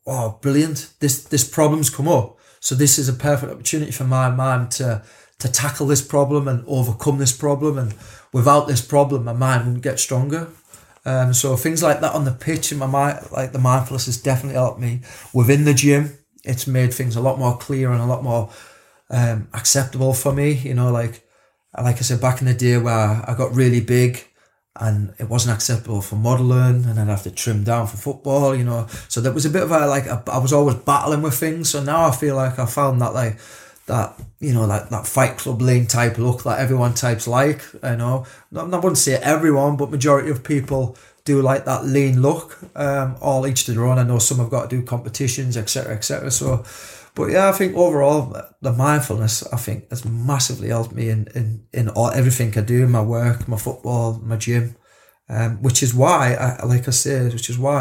oh brilliant. This this problem's come up, so this is a perfect opportunity for my mind to to tackle this problem and overcome this problem. And without this problem, my mind wouldn't get stronger. Um, so things like that on the pitch in my mind, like the mindfulness has definitely helped me. Within the gym, it's made things a lot more clear and a lot more um, acceptable for me. You know, like like I said back in the day where I got really big and it wasn't acceptable for modelling and then I have to trim down for football, you know. So that was a bit of a like a, I was always battling with things. So now I feel like I found that like that you know like that fight club lean type look that everyone types like. You know, Not- I wouldn't say everyone, but majority of people do like that lean look. Um, all each to their own. I know some have got to do competitions, etc., etc. So. But yeah, I think overall the mindfulness I think has massively helped me in in, in all everything I do, my work, my football, my gym, um, which is why I like I said, which is why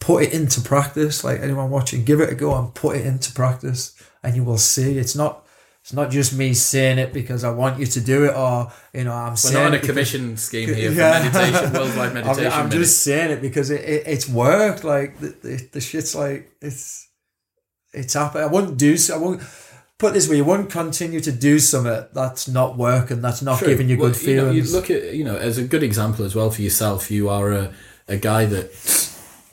put it into practice. Like anyone watching, give it a go and put it into practice, and you will see it's not it's not just me saying it because I want you to do it, or you know, I'm We're saying not on a it because- commission scheme here Yeah. for meditation, worldwide I'm, meditation. I'm just saying it because it, it it's worked. Like the, the, the shit's like it's it's happened. I won't do so. I won't put this way. You won't continue to do something that's not working. That's not True. giving you Well, good you know, feelings. you look at you know as a good example as well for yourself. You are a a guy that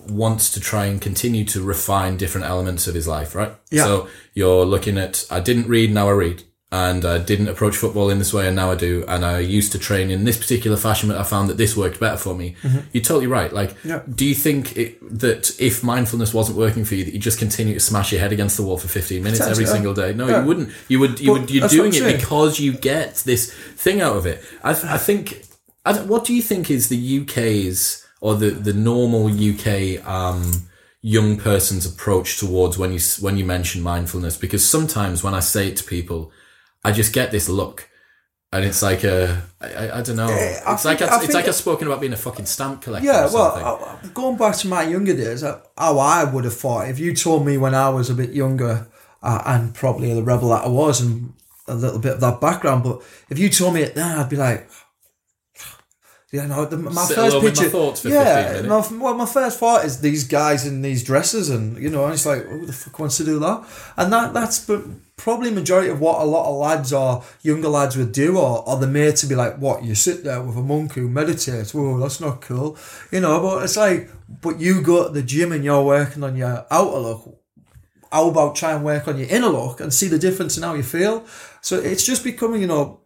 wants to try and continue to refine different elements of his life, right? Yeah. So you're looking at I didn't read, now I read. And I didn't approach football in this way, and now I do. And I used to train in this particular fashion, but I found that this worked better for me. You're totally right. Like, Mm-hmm. Yeah. do you think it, that if mindfulness wasn't working for you, that you just continue to smash your head against the wall for 15 minutes every Potentially, single day? No, Yeah. you wouldn't. You would. You But would. You're doing it because you get this thing out of it. I, I think. I, what do you think is the UK's or the the normal UK um, young person's approach towards when you when you mention mindfulness? Because sometimes when I say it to people, I just get this look. And it's like a, I, I- don't know. Eh, I It's like think- I, I it's like I've spoken about being a fucking stamp collector. Yeah, or well, something. I- I- going back to my younger days, how I would have thought if you told me when I was a bit younger uh, and probably the rebel that I was and a little bit of that background, but if you told me it then, I'd be like, you know, the, my Sit first my picture. thoughts for yeah, 15 my, well, my first thought is these guys in these dresses, and you know, and it's like, who the fuck wants to do that? And that that's but probably majority of what a lot of lads or younger lads would do, or, or the made to be like, what you sit there with a monk who meditates. Whoa, that's not cool, you know. But it's like, but you go to the gym and you're working on your outer look. How about try and work on your inner look and see the difference in how you feel? So it's just becoming, you know,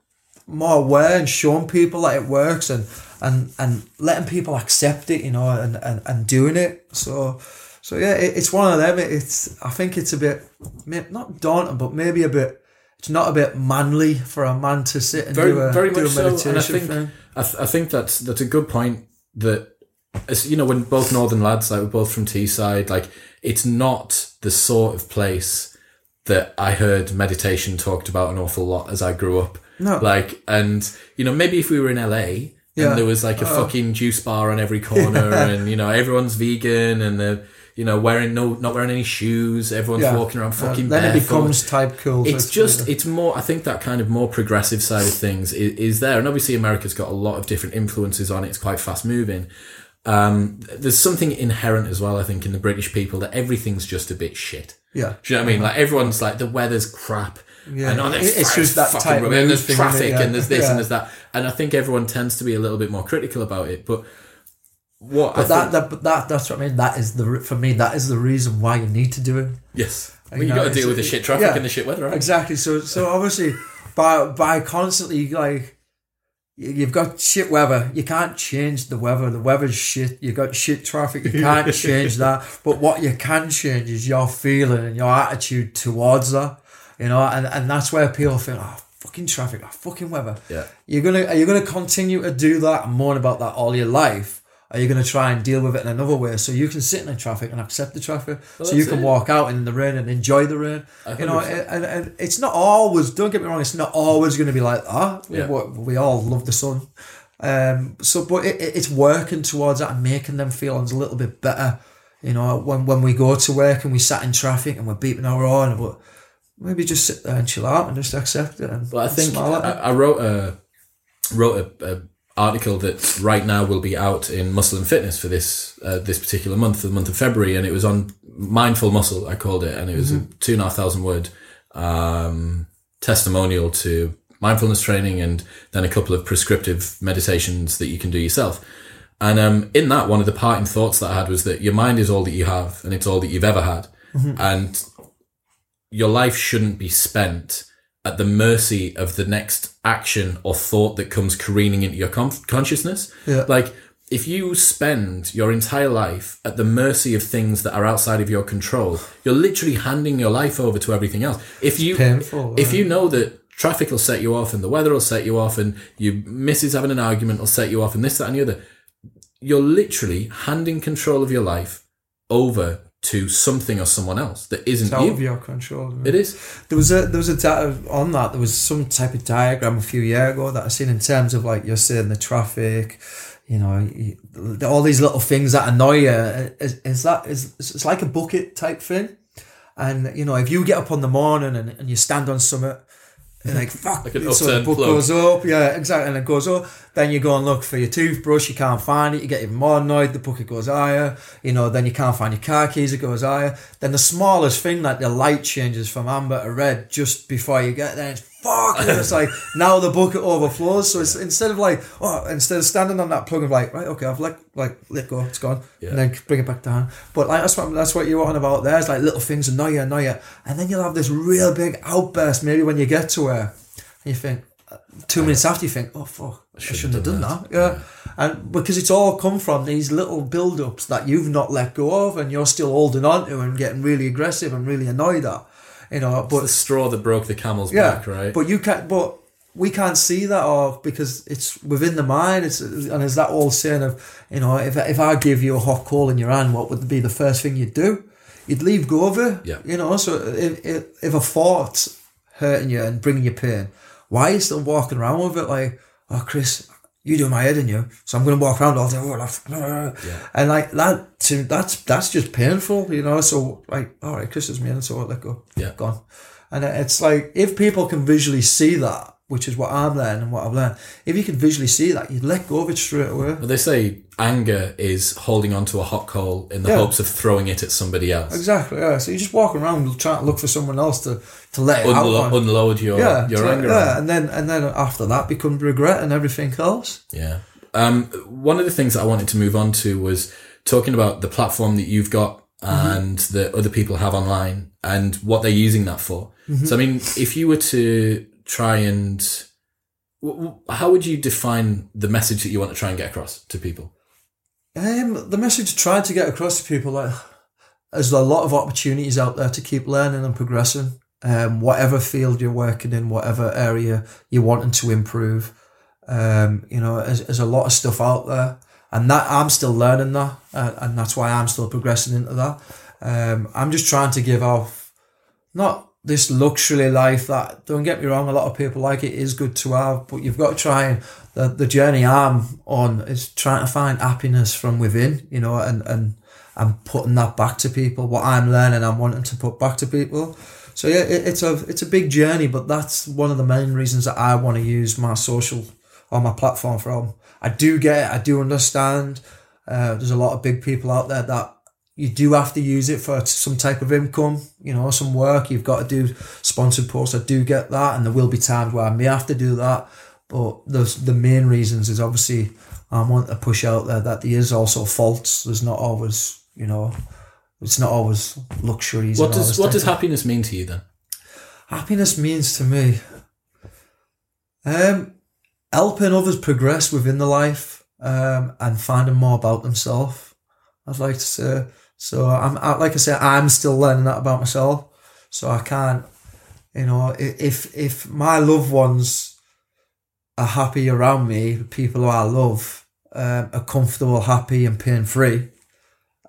more aware and showing people that it works and and and letting people accept it, you know, and and, and doing it. So so yeah, it, it's one of them. It, it's I think it's a bit not daunting, but maybe a bit. It's not a bit manly for a man to sit and very, do a, very do much a so. meditation And I think. I, th- I think that's that's a good point. That as you know, when both northern lads, like we're both from Teesside, like it's not the sort of place that I heard meditation talked about an awful lot as I grew up. No. Like, and you know, maybe if we were in LA. Yeah. And there was like a Oh. fucking juice bar on every corner, and you know everyone's vegan, and they're you know wearing no not wearing any shoes. Everyone's Yeah. walking around Uh, fucking then it becomes type cool. it's just it's more i think that kind of more progressive side of things is, is there and obviously america's got a lot of different influences on it it's quite fast moving um, there's something inherent as well i think in the british people that everything's just a bit shit yeah. do you know what i mean like everyone's like the weather's crap Yeah. and oh, it's just that type rubbish, mood and there's it? traffic Yeah. and there's this Yeah. and there's that and i think everyone tends to be a little bit more critical about it but what But I that, think, that, that that's what I mean. That is the for me. That is the reason why you need to do it. yes well, You you got to deal with the shit traffic yeah. and the shit weather right? Exactly. So so obviously by by constantly like you- you've got shit weather. You can't change the weather. The weather's shit. You've got shit traffic. You can't change that. But what you can change is your feeling and your attitude towards that. You know, and, and that's where people think, oh fucking traffic, oh fucking weather. Yeah. You're gonna are you gonna continue to do that and moan about that all your life? Are you going to try and deal with it in another way so you can sit in the traffic and accept the traffic, Well, so you can it. walk out in the rain and enjoy the rain? You know, 100%. and, and it's not always. Don't get me wrong. It's not always going to be like that. Yeah. We, we all love the sun. Um, so, but it, it- it's working towards that and making them feel a little bit better. You know, when when we go to work and we sat in traffic and we're beeping our horn, but maybe just sit there and chill out and just accept it. And, Well, I think I. I wrote a wrote a, a article that right now will be out in Muscle and Fitness for this uh, this particular month, the month of February, and it was on mindful muscle. I called it, and it was a two and a half thousand word um, testimonial to mindfulness training, and then a couple of prescriptive meditations that you can do yourself. And um, in that, one of the parting thoughts that I had was that your mind is all that you have, and it's all that you've ever had, and your life shouldn't be spent at the mercy of the next action or thought that comes careening into your con- consciousness. Yeah. Like, if you spend your entire life at the mercy of things that are outside of your control, you're literally handing your life over to everything else. If you, painful, if yeah. you know that traffic will set you off and the weather will set you off and your missus having an argument will set you off and this, that and the other, you're literally handing control of your life over to something or someone else that isn't It's out you. of your control. It is. There was a there was a di- on that there was some type of diagram a few years ago that I seen in terms of like you're saying the traffic, you know, all these little things that annoy you. Is, is that is it's like a bucket type thing, and you know if you get up on the morning and, and you stand on summit, And like fuck, Like an so the book plug. goes up, yeah, exactly, and it goes up. Then you go and look for your toothbrush, you can't find it, you get even more annoyed. The bucket goes higher, you know. Then you can't find your car keys, it goes higher. Then the smallest thing, like the light changes from amber to red just before you get there. It's fuck, and it's like now the bucket overflows. So it's instead of like, oh, instead of standing on that plug of like, right, okay, I've let like let go, it's gone, Yeah. and then bring it back down. But like that's what that's what you're on about. There's like little things annoy you, annoy you, and then you'll have this real big outburst maybe when you get to where and you think uh, two minutes after you think, oh fuck, I shouldn't, have done that. Yeah. And because it's all come from these little build ups that you've not let go of and you're still holding on to and getting really aggressive and really annoyed at. You know, but the straw that broke the camel's yeah, back, right? But you can't. But we can't see that, or because it's within the mind. It's and is that old saying of, you know, if if I give you a hot coal in your hand, what would be the first thing you'd do? You'd leave go of it. Yeah. You know, so if if, if a thought's hurting you and bringing you pain, why are you still walking around with it? Like, oh, Chris, you do my head in you, so I'm going to walk around all day. Oh, Yeah. And like that, to that's that's just painful, you know. So like, all right, Chris is me, and so I'll let go. Yeah. gone. And it's like if people can visually see that, which is what I'm learning and what I've learned, if you could visually see that, you'd let go of it straight away. Well, they say anger is holding on to a hot coal in the Yeah. hopes of throwing it at somebody else. Exactly. Yeah. So you're just walking around trying to look for someone else to to let it out. Unlo- on. unload your yeah, your anger. yeah, and then and then after that becomes regret and everything else. Yeah. Um, one of the things that I wanted to move on to was talking about the platform that you've got and that other people have online and what they're using that for. So, I mean, if you were to try and, how would you define the message that you want to try and get across to people? Um, the message trying to get across to people like there's a lot of opportunities out there to keep learning and progressing. Um, whatever field you're working in, whatever area you're wanting to improve, um, you know, there's, there's a lot of stuff out there, and that I'm still learning that, and that's why I'm still progressing into that. Um, I'm just trying to give off not this luxury life that don't get me wrong, a lot of people like it is good to have, but you've got to try and the, the journey I'm on is trying to find happiness from within, you know, and, and I'm putting that back to people. What I'm learning, I'm wanting to put back to people. So yeah, it, it's a it's a big journey, but that's one of the main reasons that I want to use my social or my platform from. I do get it, I do understand. Uh, there's a lot of big people out there that you do have to use it for some type of income, you know, some work. You've got to do sponsored posts. I do get that, and there will be times where I may have to do that. But the the main reasons is obviously I want to push out there that there is also faults. There's not always, you know, it's not always luxuries. What does what does happiness mean to you then? happiness means to me? Um, helping others progress within the life um, and finding more about themselves. I'd like to say. So I'm I, like I said, I'm still learning that about myself. So I can't, you know, if if my loved ones are happy around me, people who I love um, are comfortable, happy, and pain free.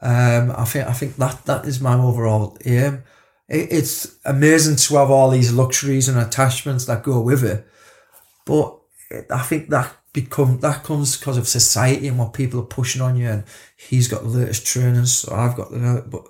Um, I think I think that that is my overall aim. It, it's amazing to have all these luxuries and attachments that go with it, but I think that become that comes because of society and what people are pushing on you. And he's got the latest trainers, so I've got the. But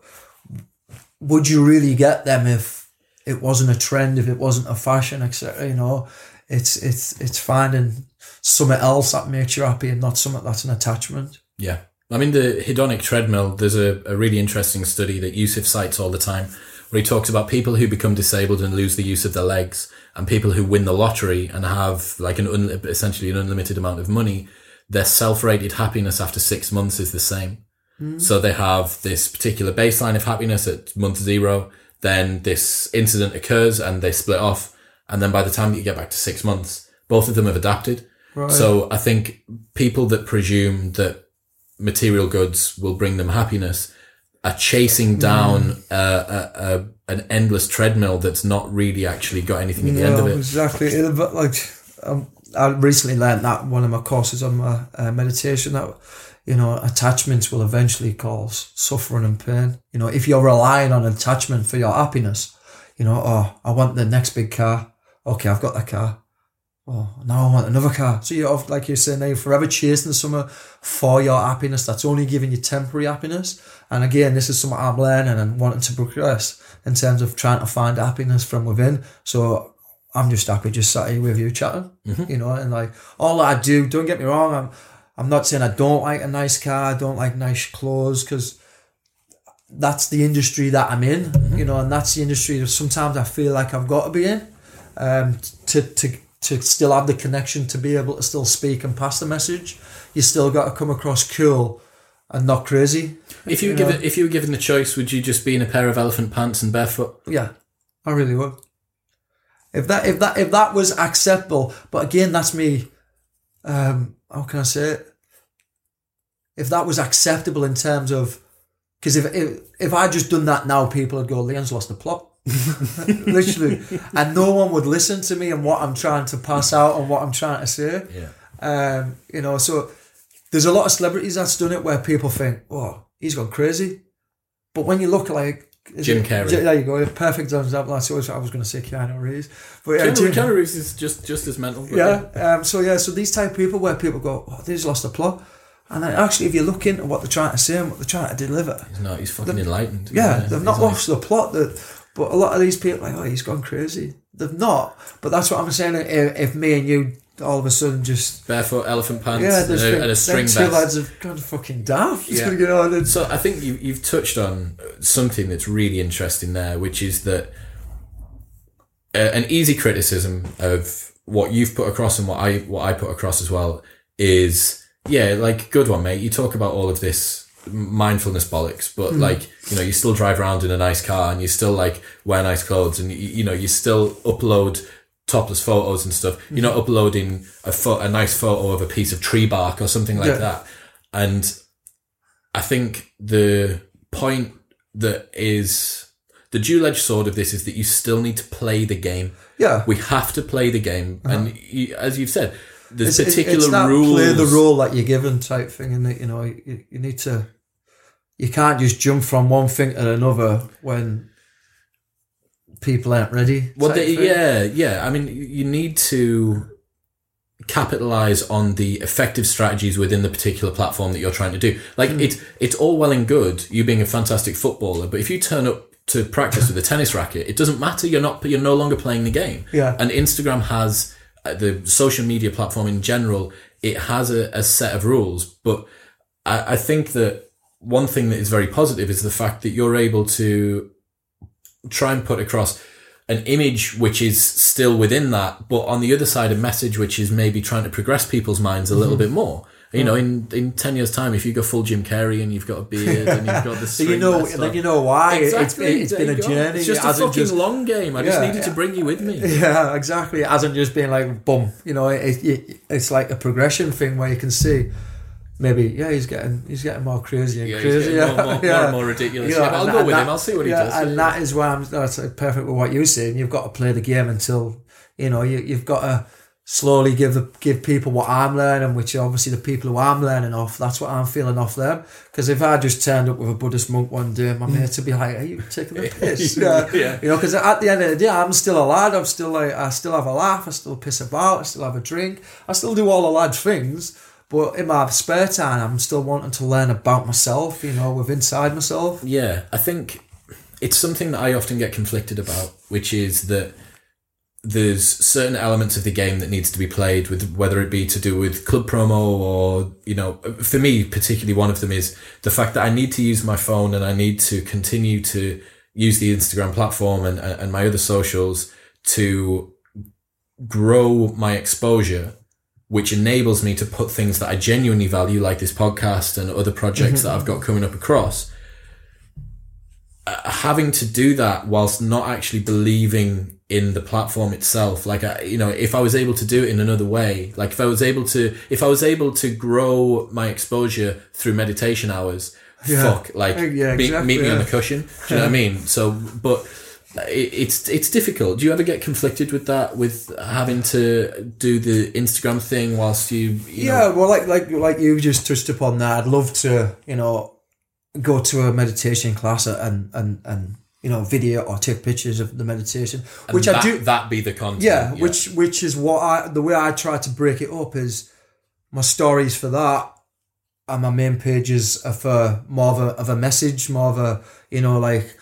would you really get them if it wasn't a trend, if it wasn't a fashion, etc. You know, it's it's it's finding something else that makes you happy and not something that's an attachment. Yeah. I mean, the hedonic treadmill, there's a, a really interesting study that Yusuf cites all the time where he talks about people who become disabled and lose the use of their legs and people who win the lottery and have like an un, essentially an unlimited amount of money. Their self-rated happiness after six months is the same. So they have this particular baseline of happiness at month zero. Then this incident occurs and they split off. And then by the time that you get back to six months, both of them have adapted. Right. So I think people that presume that material goods will bring them happiness are chasing down uh, a, a, an endless treadmill that's not really actually got anything at the end of it. exactly. But like, um, I recently learned that one of my courses on my uh, meditation that you know attachments will eventually cause suffering and pain. You know, if you're relying on attachment for your happiness, you know, oh, I want the next big car. Okay, I've got that car. Oh, now I want another car. So you're off, like you're saying, now you're forever chasing something for your happiness that's only giving you temporary happiness. And again, this is something I'm learning and wanting to progress in terms of trying to find happiness from within. So I'm just happy just sat here with you chatting, you know, and like all I do. Don't get me wrong. I'm I'm not saying I don't like a nice car. I don't like nice clothes because that's the industry that I'm in, you know, and that's the industry that sometimes I feel like I've got to be in, um, to to to still have the connection to be able to still speak and pass the message. You still got to come across cool and not crazy. If you, You were given, know. if you were given the choice, would you just be in a pair of elephant pants and barefoot? Yeah, I really would. If that if that if that was acceptable, but again, that's me. Um, how can I say it? If that was acceptable in terms of, because if, if if I just done that now, people would go, "Leon's lost the plot," literally, and no one would listen to me and what I'm trying to pass out and what I'm trying to say. Yeah. Um, you know, so there's a lot of celebrities that's done it where people think, "Oh, he's gone crazy," but when you look like Jim it- Carrey. J- There you go. Perfect example. That's what I was going to say. Keanu Reeves, but yeah, Keanu, Jim- Keanu Reeves is just, just as mental. but yeah. Um, so yeah, so these type of people where people go, "Oh, they just lost the plot," and then actually, if you look into what they're trying to say and what they're trying to deliver, He's not. He's fucking enlightened. yeah, they've not he's like- lost the plot. That, but a lot of these people, like, oh, he's gone crazy. They've not. But that's what I'm saying. If, if me and you all of a sudden just barefoot elephant pants yeah, and, a, and a string two vest. lads have gone fucking daft. Yeah. you know, and So I think you, you've touched on something that's really interesting there, which is that uh, an easy criticism of what you've put across and what I what I put across as well is yeah, like good one, mate. You talk about all of this mindfulness bollocks, but hmm. like you know, you still drive around in a nice car and you still like wear nice clothes and you, you know, you still upload topless photos and stuff. You're not hmm. uploading a fo- a nice photo of a piece of tree bark or something like Yeah. that. And I think the point that is the dual edged sword of this is that you still need to play the game. yeah. We have to play the game, uh-huh. and you, as you've said, there's It's- particular it's that rules. Play the role that you're given type thing, and that you know you, you need to. You can't just jump from one thing to another when people aren't ready. Well, yeah, yeah. I mean, you need to capitalize on the effective strategies within the particular platform that you're trying to do. Like Hmm. it's it's all well and good you being a fantastic footballer, but if you turn up to practice with a tennis racket, it doesn't matter. You're not. You're no longer playing the game. Yeah. And Instagram has uh, the social media platform in general. It has a, a set of rules, but I, I think that one thing that is very positive is the fact that you're able to try and put across an image which is still within that, but on the other side, a message which is maybe trying to progress people's minds a Mm-hmm. little bit more. You know, in, in 10 years' time, if you go full Jim Carrey and you've got a beard and you've got the So you know, then on- you know why it's Exactly. been, it's there been a journey. It's just It a fucking just- long game. I just Yeah. needed to bring you with me. Yeah, exactly. It hasn't just been like boom. You know, it, it, it's like a progression thing where you can see maybe yeah he's getting he's getting more crazy and Yeah, he's crazy. yeah, more, more, yeah. more and more ridiculous. You know, yeah, but I'll and go with and him. I'll see what he yeah, does. And Yeah. that is why I'm oh, that's perfect with what you're saying. You've got to play the game until you know you, you've got to slowly give the give people what I'm learning, which are obviously the people who I'm learning off. That's what I'm feeling off them. Because if I just turned up with a Buddhist monk one day, my mm. mate would be like, "Are you taking the piss?" yeah. Yeah. You know, because at the end of the day, I'm still a lad. I'm still like, I still have a laugh. I still piss about. I still have a drink. I still do all the lad things. But in my spare time, I'm still wanting to learn about myself. You know, with inside myself. Yeah, I think it's something that I often get conflicted about, which is that there's certain elements of the game that needs to be played with whether it be to do with club promo or you know for me particularly one of them is the fact that I need to use my phone and I need to continue to use the Instagram platform and, and my other socials to grow my exposure which enables me to put things that I genuinely value like this podcast and other projects that mm-hmm. I've got coming up across uh, having to do that whilst not actually believing in the platform itself like I, you know if i was able to do it in another way like if i was able to if i was able to grow my exposure through meditation hours Yeah. fuck like uh, Yeah, exactly, meet me on the cushion do you know what i mean? So but it's it's difficult do you ever get conflicted with that with having to do the instagram thing whilst you, you know, Yeah, well, like like like you just touched upon that. I'd love to, you know, go to a meditation class and and and you know video or take pictures of the meditation, and which that, I do. that be the content Yeah, which which is what I the way I try to break it up is my stories for that and my main pages are for more of a, of a message, more of a you know like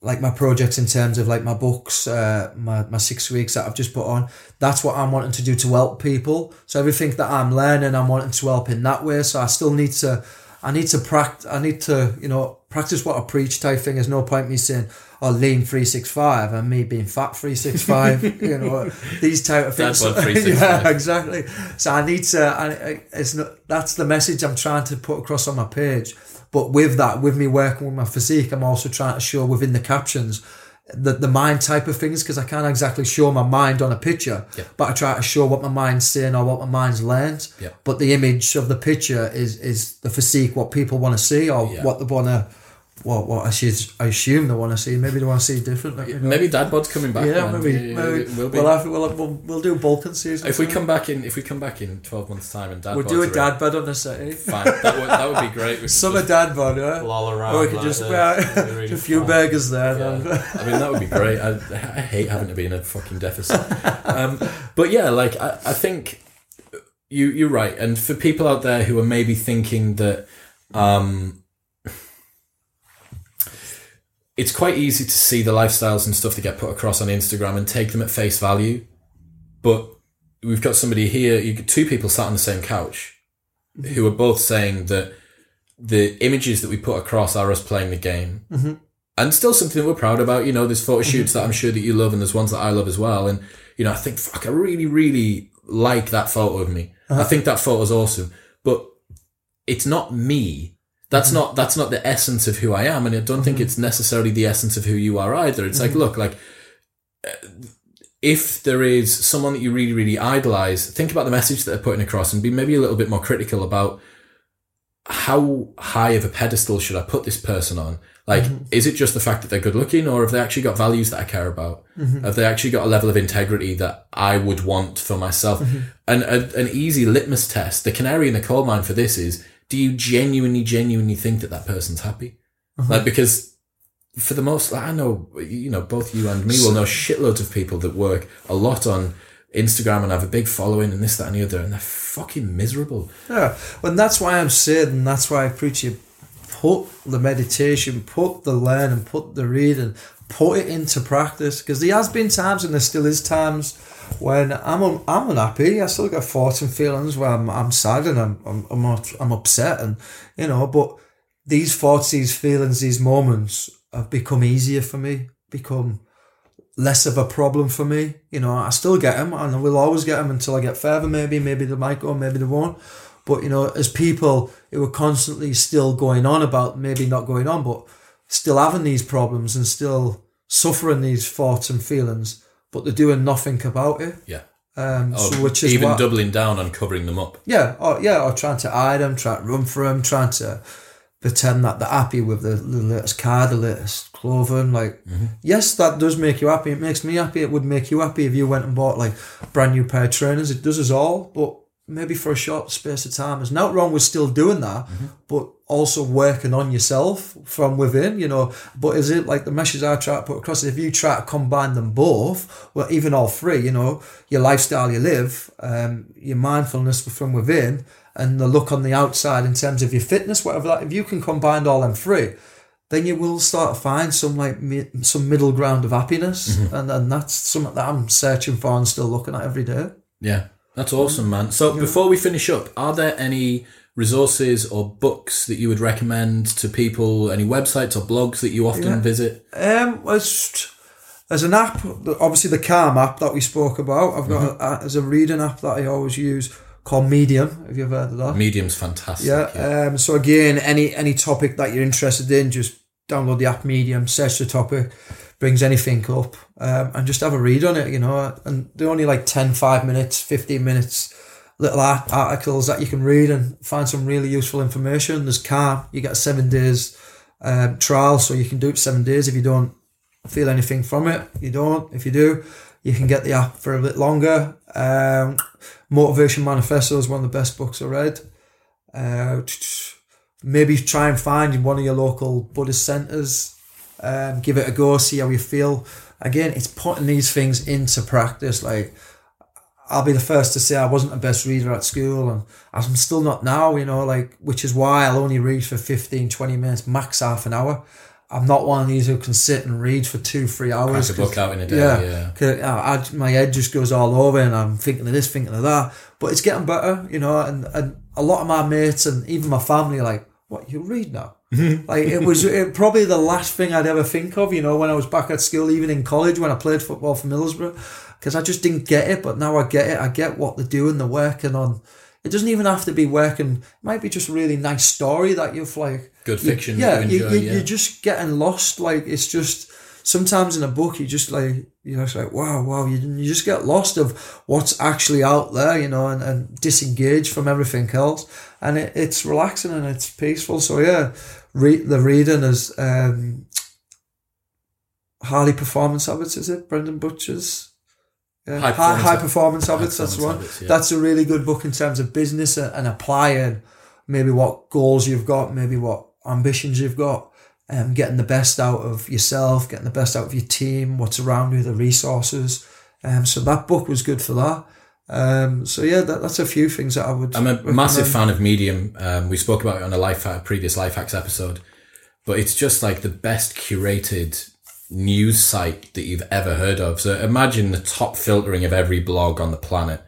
like my projects in terms of like my books, uh, my, my six weeks that I've just put on. That's what I'm wanting to do to help people. So everything that I'm learning, I'm wanting to help in that way. So I still need to, I need to practice, I need to, you know, practice what I preach type thing. There's no point me saying, oh, lean 365 and me being fat 365, you know, these type of things. yeah, exactly. So I need to, I, it's not, that's the message I'm trying to put across on my page but with that, with me working with my physique, I'm also trying to show within the captions the, the mind type of things because I can't exactly show my mind on a picture, yeah. but I try to show what my mind's saying or what my mind's learned. Yeah. But the image of the picture is is the physique, what people want to see or Yeah. what they want to. What, what I should I assume they want to see. Maybe they want to see different. like, you know. Maybe Dad Bod's coming back. Yeah, man. maybe. Yeah, maybe. We'll, be. We'll, have, we'll, we'll, we'll do bulking season. if we come back in, if we come back in twelve months' time and Dad we'll Bod's do a dad bed on the set. Fine, that would that would be great. We Summer dad bod, yeah. Loll around. Or we could like just this. wear really a few fun. burgers there. Yeah. then. I mean, that would be great. I, I hate having to be in a fucking deficit. Um, but yeah, like I, I think you you're right. And for people out there who are maybe thinking that um, it's quite easy to see the lifestyles and stuff that get put across on Instagram and take them at face value. But we've got somebody here, you got two people sat on the same couch mm-hmm. who are both saying that the images that we put across are us playing the game. Mm-hmm. And still something that we're proud about. You know, there's photo mm-hmm. shoots that I'm sure that you love and there's ones that I love as well. And, you know, I think, fuck, I really, really like that photo of me. I uh-huh. think that photo's awesome. But it's not me. That's mm-hmm. not that's not the essence of who I am, and I don't think mm-hmm. it's necessarily the essence of who you are either. It's like, mm-hmm. look, like uh, if there is someone that you really, really idolize, think about the message that they're putting across, and be maybe a little bit more critical about how high of a pedestal should I put this person on. Like, is it just the fact that they're good looking, or have they actually got values that I care about? Have they actually got a level of integrity that I would want for myself? And a, an easy litmus test, the canary in the coal mine for this is: Do you genuinely, genuinely think that that person's happy? Uh-huh. Like, because for the most, I know, you know, both you and me will know shitloads of people that work a lot on Instagram and have a big following and this, that, and the other, and they're fucking miserable. Yeah, and that's why I'm saying, and that's why I preach you put the meditation, put the learning, put the reading, put it into practice. Because there has been times, and there still is times when I'm un- I'm unhappy. I still get thoughts and feelings where I'm, I'm sad and I'm I'm I'm, upset, and you know. But these thoughts, these feelings, these moments have become easier for me. Become less of a problem for me. You know, I still get them, and I will always get them until I get further. Maybe, maybe they might go, maybe they won't. But you know, as people who are constantly still going on about maybe not going on, but still having these problems and still suffering these thoughts and feelings, but they're doing nothing about it. Yeah. Um, so which is even what, doubling down on covering them up. yeah, or yeah, or trying to hide them, trying to run for them, trying to pretend that they're happy with the, the latest car, the latest clothing. Like, yes, that does make you happy. It makes me happy. It would make you happy if you went and bought like brand new pair of trainers. It does us all, but maybe for a short space of time. There's nothing wrong with still doing that, but also working on yourself from within, you know. But is it like the message I try to put across? If you try to combine them both, well, even all three, you know, your lifestyle you live, um, your mindfulness from within, and the look on the outside in terms of your fitness, whatever that, if you can combine all them three, then you will start to find some like mi- some middle ground of happiness, and and that's something that I'm searching for and still looking at every day. Yeah, that's awesome, man. So before we finish up, are there any resources or books that you would recommend to people? Any websites or blogs that you often Yeah. visit? Um, it's, there's an app, obviously the Calm app that we spoke about. I've got Mm-hmm. a, there's a reading app that I always use called Medium. Have you ever heard of that? Medium's fantastic. Yeah. Um, so again, any any topic that you're interested in, just download the app Medium, search the topic, brings anything up, um, and just have a read on it. You know, and they're only like 10, 5 minutes, fifteen minutes. Little art- articles that you can read and find some really useful information. There's Calm. You get a seven days um, trial, so you can do it seven days. If you don't feel anything from it, you don't. If you do, you can get the app for a bit longer. Um, Motivation Manifesto is one of the best books I read. Uh, maybe try and find one of your local Buddhist centres. Um, give it a go, see how you feel. Again, it's putting these things into practice. Like, I'll be the first to say I wasn't the best reader at school, and I'm still not now, you know, like, which is why I'll only read for 15, 20 minutes, max half an hour. I'm not one of these who can sit and read for two, three hours. Crack a book out in a day. Yeah, Yeah. I, I- my head just goes all over, and I'm thinking of this, thinking of that. But it's getting better, you know. And, and a lot of my mates and even my family are like, "What you read now?" Like it was it, probably the last thing I'd ever think of, you know, when I was back at school, even in college when I played football for Middlesbrough, because I just didn't get it. But now I get it. I get what they're doing. They're working on. It doesn't even have to be working. It might be just a really nice story that you've like Good you- fiction yeah, you you, enjoy, you, yeah. you're just getting lost. Like it's just sometimes in a book, you just like you know, it's like wow, wow. You you just get lost of what's actually out there, you know, and, and disengage from everything else. And it, it's relaxing and it's peaceful. So yeah, read the reading is um, Harley Performance Habits. Is it Brendon Burchard's? Yeah. High High, Performance high, Hab- performance High habits. That's Performance one. Habits, yeah. That's a really good book in terms of business and, and applying maybe what goals you've got, maybe what ambitions you've got, um, getting the best out of yourself, getting the best out of your team, what's around you, the resources. Um, so that book was good for that. Um, so yeah, that, that's a few things that I would. I'm a recommend. massive fan of Medium. Um, we spoke about it on a life hack, previous life hacks episode, but it's just like the best curated news site that you've ever heard of. So imagine the top filtering of every blog on the planet.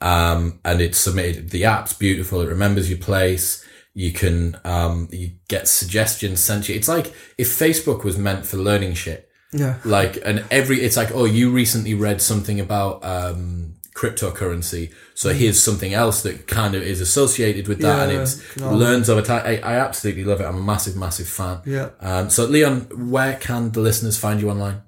Um, and it's submitted. The app's beautiful. It remembers your place. You can, um, you get suggestions sent to you. It's like if Facebook was meant for learning shit. Yeah, like and every it's like oh you recently read something about um cryptocurrency so here's something else that kind of is associated with that and Yeah, it can all- learns over time I, I absolutely love it i'm a massive massive fan yeah. um so leon where can the listeners find you online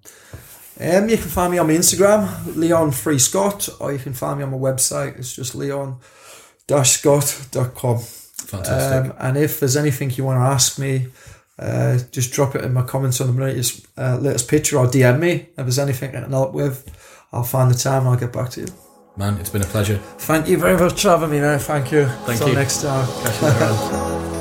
Um, you can find me on my Instagram, Leon Free Scott, or you can find me on my website. It's just leon-scott.com. fantastic Um, and if there's anything you want to ask me, uh, just drop it in my comments on the latest, uh, latest picture or DM me. If there's anything I can help with, I'll find the time and I'll get back to you. Man it's been a pleasure Thank you very much for having me, mate. Thank you. Thank Till you. next time. Catch you later on.